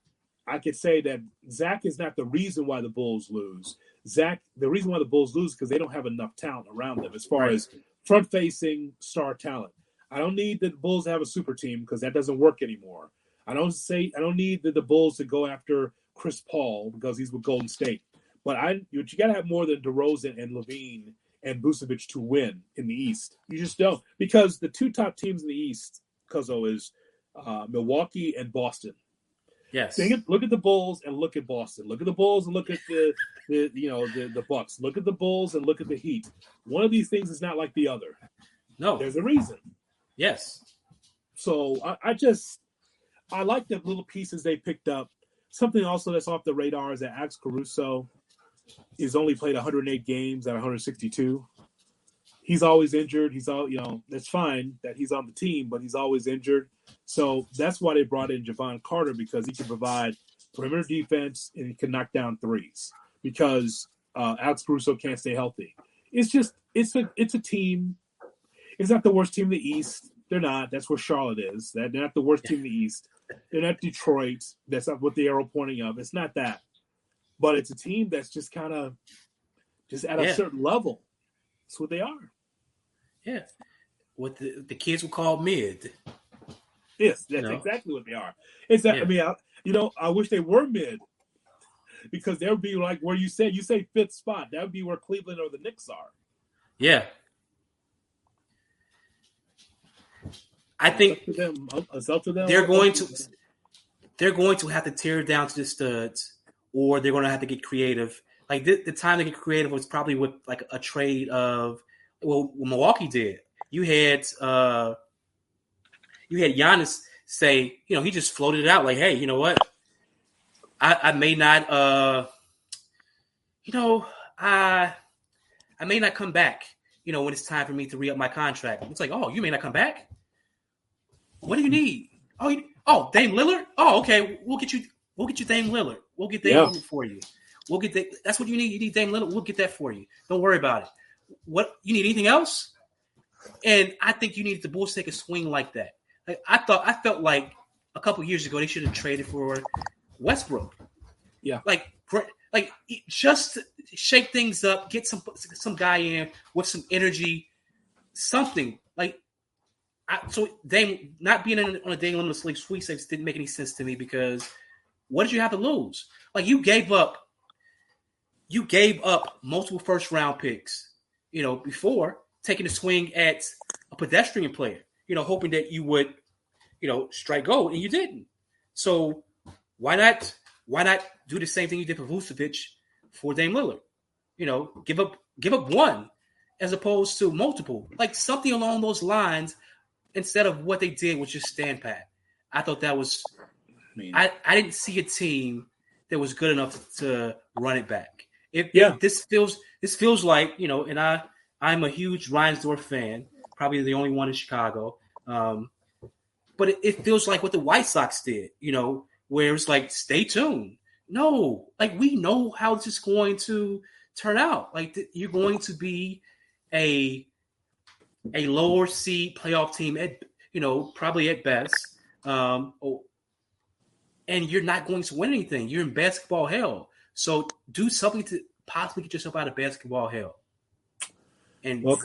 I could say that Zach is not the reason why the Bulls lose. Zach, the reason why the Bulls lose is because they don't have enough talent around them as far Right. as front facing star talent. I don't need the Bulls to have a super team because that doesn't work anymore. I don't say I don't need the, the Bulls to go after Chris Paul because he's with Golden State. But I you, you got to have more than DeRozan and LaVine and Vucevic to win in the East. You just don't because the two top teams in the East, Cuzzo, is uh, Milwaukee and Boston. yes, Think look at the Bulls and look at Boston. Look at the Bulls and look at the, the you know the, the Bucks. Look at the Bulls and look at the Heat. One of these things is not like the other. no, There's a reason. yes, So I, I just I like the little pieces they picked up. Something also that's off the radar is that Alex Caruso is only played 108 games at 162. He's always injured. He's all you know. That's fine that he's on the team, but he's always injured. So that's why they brought in Jevon Carter because he can provide perimeter defense and he can knock down threes because uh, Alex Caruso can't stay healthy. It's just it's a it's a team. It's not the worst team in the East. They're not. That's where Charlotte is. That they're not the worst team in the East. They're not Detroit. That's not what the arrow pointing of. It's not that. But it's a team that's just kind of just at a Yeah. certain level. That's what they are. yeah. What the, the kids would call mid. Yes, that's No. exactly what they are. It's that Yeah. I mean, I, you know, I wish they were mid because they would be like where you said you say fifth spot. That would be where Cleveland or the Knicks are. Yeah, I think It's up to them. It's up to them. they're going to they're going to have to tear it down to the studs, or they're going to have to get creative. Like the, the time to get creative was probably with like a trade of well, Milwaukee did. You had uh you had Giannis say, you know, he just floated it out like, hey, you know what? I, I may not uh you know, I I may not come back, you know, when it's time for me to re-up my contract. It's like, oh, you may not come back? What do you need? Oh, you, oh, Dame Lillard. Oh, okay. We'll get you. We'll get you Dame Lillard. We'll get Dame Yeah. Lillard for you. We'll get that. That's what you need. You need Dame Lillard. We'll get that for you. Don't worry about it. What you need? Anything else? And I think you need the Bulls to take a swing like that. Like, I thought. I felt like a couple years ago they should have traded for Westbrook. Yeah. Like, like just shake things up. Get some some guy in with some energy. Something like I, so Dame not being in, on a Dame Lillard sleep sweepstakes didn't make any sense to me because what did you have to lose? Like you gave up, you gave up multiple first round picks, you know, before taking a swing at a pedestrian player, you know, hoping that you would, you know, strike gold, and you didn't. So why not? Why not do the same thing you did for Vucevic for Dame Lillard? You know, give up give up one as opposed to multiple, like something along those lines instead of what they did was just stand pat. I thought that was I mean, I, I didn't see a team that was good enough to run it back. If, Yeah. if this feels this feels like you know, and I I'm a huge Reinsdorf fan, probably the only one in Chicago. Um, but it, it feels like what the White Sox did, you know, where it's like, stay tuned. No, like we know how this is going to turn out. Like th- you're going to be a a lower seed playoff team at you know probably at best, um, oh, and you're not going to win anything. You're in basketball hell. So do something to possibly get yourself out of basketball hell. And well,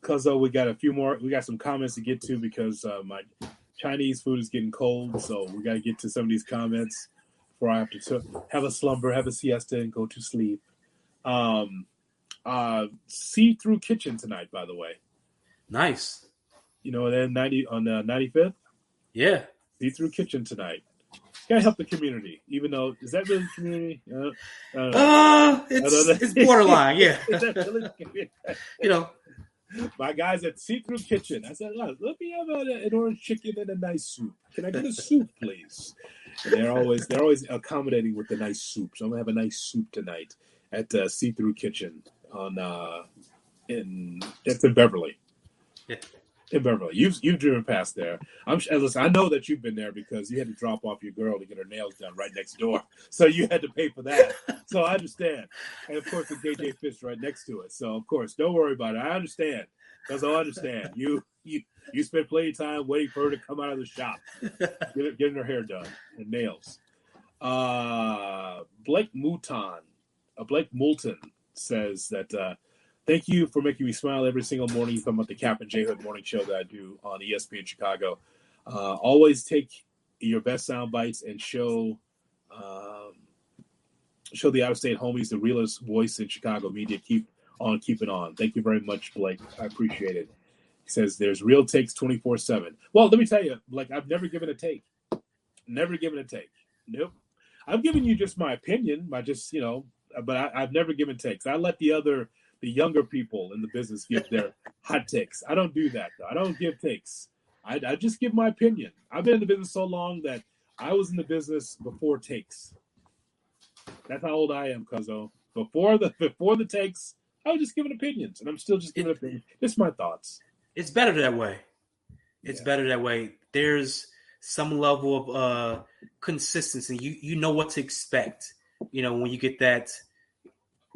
because uh, we got a few more, we got some comments to get to because uh, my Chinese food is getting cold, so we got to get to some of these comments before I have to t- have a slumber, have a siesta, and go to sleep. Um, uh, see through kitchen tonight, by the way. Nice. You know, then ninety on the ninety fifth. Yeah. See through kitchen tonight. Gotta help the community, even though is that really community? Uh, uh it's, it's borderline, yeah. *laughs* really you know, my guys at See Through Kitchen. I said, let me have a, an orange chicken and a nice soup. Can I get a soup, please? And they're always they're always accommodating with the nice soup. So I'm gonna have a nice soup tonight at uh, See Through Kitchen on uh, in it's in Beverly. Yeah. In Beverly, you've you've driven past there. I'm listen. I know that you've been there because you had to drop off your girl to get her nails done right next door, so you had to pay for that. *laughs* so I understand, and of course the KJ Fish right next to it. So of course, don't worry about it. I understand because I understand you you you spent plenty of time waiting for her to come out of the shop, getting, getting her hair done and nails. Uh, Blake Mouton, uh, Blake Moulton says that uh, thank you for making me smile every single morning. You talking about the Cap and J Hood morning show that I do on ESPN Chicago. Uh, always take your best sound bites and show um, show the out of state homies the realest voice in Chicago media. Keep on keeping on. Thank you very much, Blake. I appreciate it. He says there's real takes 24 7. Well, let me tell you, like, I've never given a take. Never given a take. Nope. I've given you just my opinion, my just, you know, but I, have never given takes. I let the other, the younger people in the business give their *laughs* hot takes. I don't do that, though. I don't give takes. I, I just give my opinion. I've been in the business so long that I was in the business before takes. That's how old I am, Cuzzo. Before the before the takes, I was just giving opinions, and I'm still just giving it, opinions. Just my thoughts. It's better that way. It's yeah. better that way. There's some level of uh, consistency. You you know what to expect. You know when you get that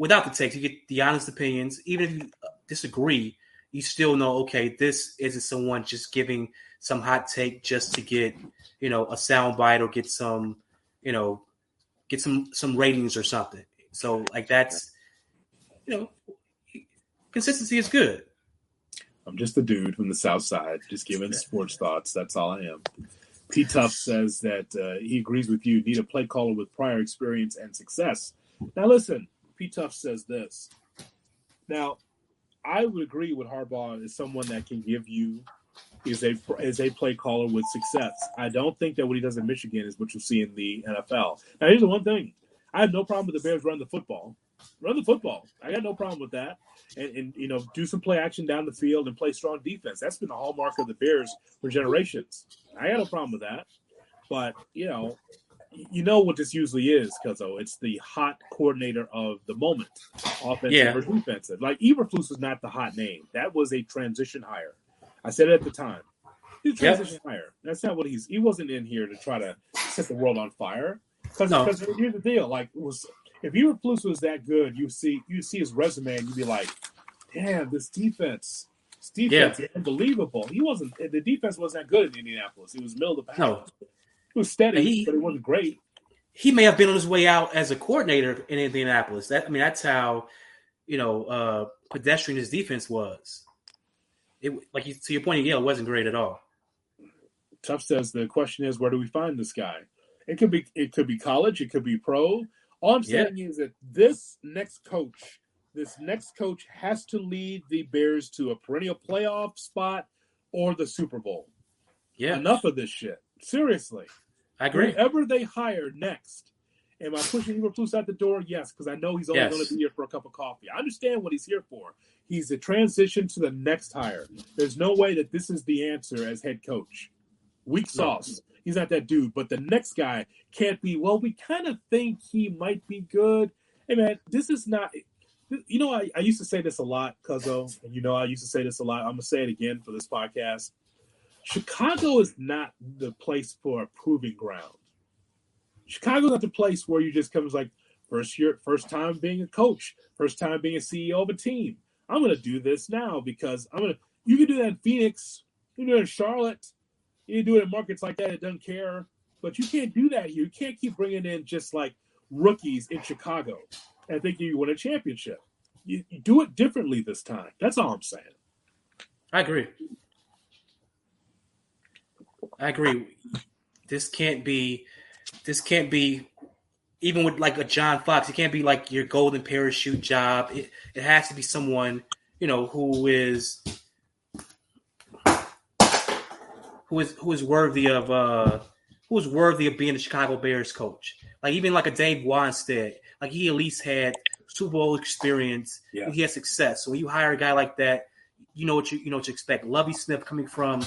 without the takes, you get the honest opinions. Even if you disagree, you still know. Okay, this isn't someone just giving some hot take just to get you know a sound bite or get some you know get some some ratings or something. So like that's you know consistency is good. I'm just a dude from the South Side, just giving sports thoughts. That's all I am. P Tuff says that uh, he agrees with you. Need a play caller with prior experience and success. Now, listen, P Tuff says this. Now, I would agree with Harbaugh is someone that can give you is a is a play caller with success. I don't think that what he does in Michigan is what you'll see in the NFL. Now, here's the one thing: I have no problem with the Bears running the football. Run the football. I got no problem with that. And, and, you know, do some play action down the field and play strong defense. That's been the hallmark of the Bears for generations. I got no problem with that. But, you know, you know what this usually is, Cuzzo. It's the hot coordinator of the moment, offensive yeah. or defensive. Like Eberflus was not the hot name. That was a transition hire. I said it at the time. He's a transition yep. hire. That's not what he's. He wasn't in here to try to set the world on fire. Because no. here's the deal. Like was if Eberflus was that good, you see you see his resume and you'd be like, damn, this defense, this defense yeah. unbelievable. He wasn't the defense wasn't that good in Indianapolis. He was middle of the pack. No. It was steady, he, but it wasn't great. He may have been on his way out as a coordinator in Indianapolis. That I mean, that's how you know uh, pedestrian his defense was. It like to your point, yeah, it wasn't great at all. Tough says the question is, where do we find this guy? It could be it could be college, it could be pro. All I'm saying yeah. is that this next coach, this next coach has to lead the Bears to a perennial playoff spot or the Super Bowl. Yeah. Enough of this shit. Seriously. I agree. Whoever they hire next, am I pushing Eberflus out the door? Yes, because I know he's only yes. going to be here for a cup of coffee. I understand what he's here for. He's a transition to the next hire. There's no way that this is the answer as head coach. Weak sauce. No. He's not that dude. But the next guy can't be, well, we kind of think he might be good. Hey, man, this is not, you know, I, I used to say this a lot, Cuzzo, and you know, I used to say this a lot. I'm going to say it again for this podcast. Chicago is not the place for a proving ground. Chicago's not the place where you just comes like first year, first time being a coach, first time being a CEO of a team. I'm gonna do this now because I'm gonna. You can do that in Phoenix. You can do it in Charlotte. You can do it in markets like that. It doesn't care. But you can't do that here. You can't keep bringing in just like rookies in Chicago and thinking you win a championship. You, you do it differently this time. That's all I'm saying. I agree. I agree. This can't be. This can't be. Even with like a John Fox, it can't be like your golden parachute job. It it has to be someone you know who is who is who is worthy of uh who is worthy of being the Chicago Bears coach. Like even like a Dave Wannstedt, like he at least had Super Bowl experience. Yeah. He has success. So when you hire a guy like that, you know what you you know what you expect. Lovie Smith coming from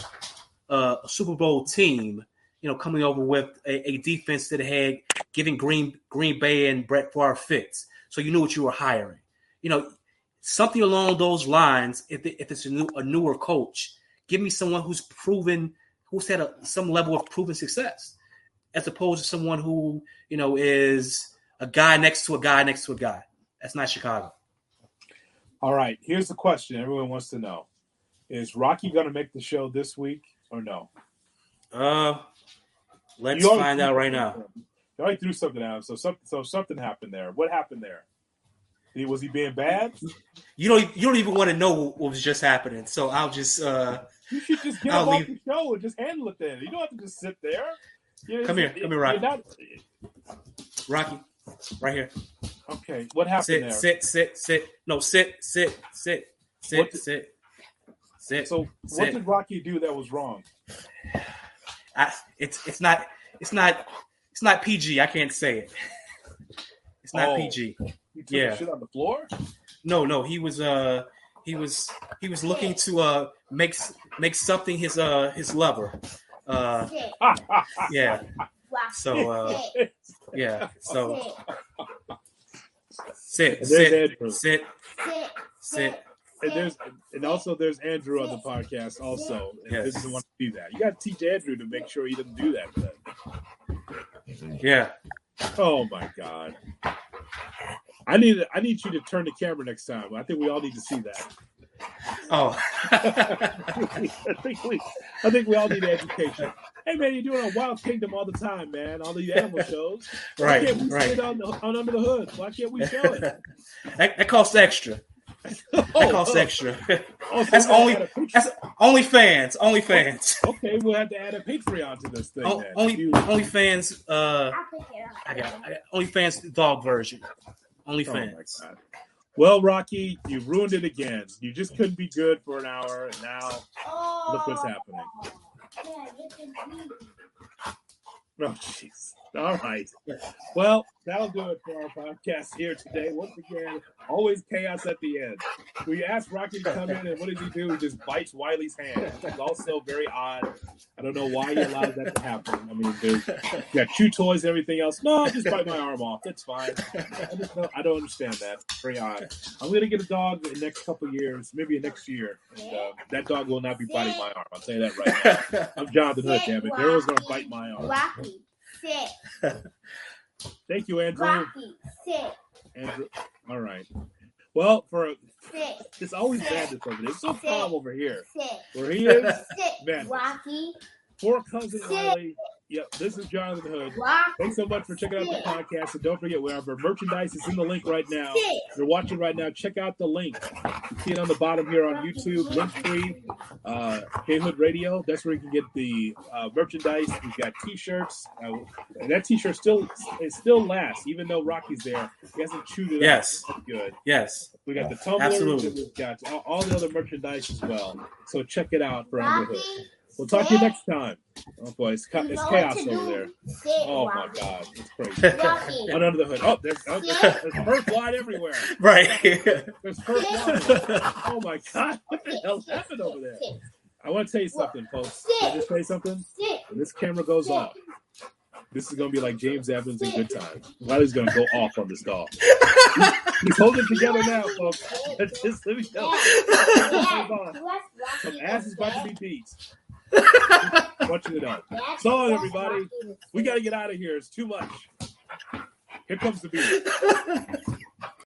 uh, a Super Bowl team, you know, coming over with a, a defense that had given Green Green Bay and Brett Favre fits. So you knew what you were hiring. You know, something along those lines. If if it's a, new, a newer coach, give me someone who's proven, who's had a, some level of proven success, as opposed to someone who you know is a guy next to a guy next to a guy. That's not Chicago. All right. Here's the question everyone wants to know: Is Rocky going to make the show this week or no? Uh, let's find out right now. You already threw something at him, so something so something happened there. What happened there? He- Was he being bad? You don't you don't even want to know what was just happening. So I'll just uh You should just get I'll him off the show and just handle it. Then you don't have to just sit there. You- Come here, come here, Rocky. not- Rocky, right here. okay, what happened Sit, there? sit, sit, sit. No, sit, sit, sit, sit, What sit, sit. So what did Rocky do that was wrong? I, it's it's not it's not it's not PG. I can't say it. It's not Oh. PG. He took Yeah. a shit on the floor. No, no. He was uh he was he was looking to uh make make something his uh his lover. Uh yeah. So uh yeah. So sit And there's sit Andrew. sit sit. And there's and also there's Andrew on the podcast also. And Yes. This doesn't want to do that. You got to teach Andrew to make sure he doesn't do that. Then. Yeah. Oh my god. I need I need you to turn the camera next time. I think we all need to see that. Oh. *laughs* I think we I think we all need education. Hey man, you're doing a Wild Kingdom all the time, man. All these animal *laughs* shows. Why right. can't we see Right. it on, on under the hood? Why can't we show it? *laughs* that, that costs extra. That Oh, costs oh, extra. oh, so *laughs* That's only- add a That's only fans. Only fans. *laughs* Okay, we'll have to add a Patreon to this thing. O- only You- only fans. Uh, I got, I got only fans dog version. Only Oh fans. God. Well, Rocky, you ruined it again. You just couldn't be good for an hour, and now look what's happening. Oh, jeez. All right. Well, that'll do it for our podcast here today. Once again, always chaos at the end. We asked Rocky to come in, and what does he do? He just bites Wiley's hand. It's also very odd. I don't know why he allowed that to happen. I mean, there's you chew toys and everything else. No, just bite my arm off. That's fine. I just don't, I don't understand that. Very odd. I'm gonna get a dog in the next couple years, maybe next year, and uh, that dog will not be biting my arm. I'll you that right now. I'm Jonathan Hood, damn it. Daryl's gonna bite my arm. Rocky, sit. *laughs* Thank you, Andrew. Rocky, sit. Andrew. All right. Well, for Sit. *laughs* it's always madness over there. It's so calm over here. Sit. Where he is, Sit. Man. Rocky. Poor cousin Wiley. Yep, this is Jonathan Hood. Thanks so much for checking out the podcast. And don't forget, wherever merchandise is in the link right now. If you're watching right now, check out the link. You see it on the bottom here on YouTube, Linktree, uh, J Hood Radio. That's where you can get the uh, merchandise. We've got T-shirts, uh, and that T-shirt still it still lasts, even though Rocky's there. He hasn't chewed it Yes. up. That's good. Yes. We got the tumblers, Absolutely. we've got all, all the other merchandise as well. So check it out for Andrew Hood. Rocky. We'll talk to you next time. Oh boy, it's, ca- it's chaos over there. Oh my god, it's crazy. Rocky. Under the hood. Oh, there's, oh, there's, there's fur flying everywhere. Right. There's fur flying. Oh my god, what the hell happened over there? I want to tell you something, folks. Can I just say something? When this camera goes off, this is gonna be like James Evans in Good Times. Wiley's gonna go off on this dog. He's holding together now, folks. *laughs* Just let me know. Yeah. Hold on. You Some ass is about to sit. be beat. I want you to know. So long, everybody. We got to get out of here. It's too much. Here comes the beat.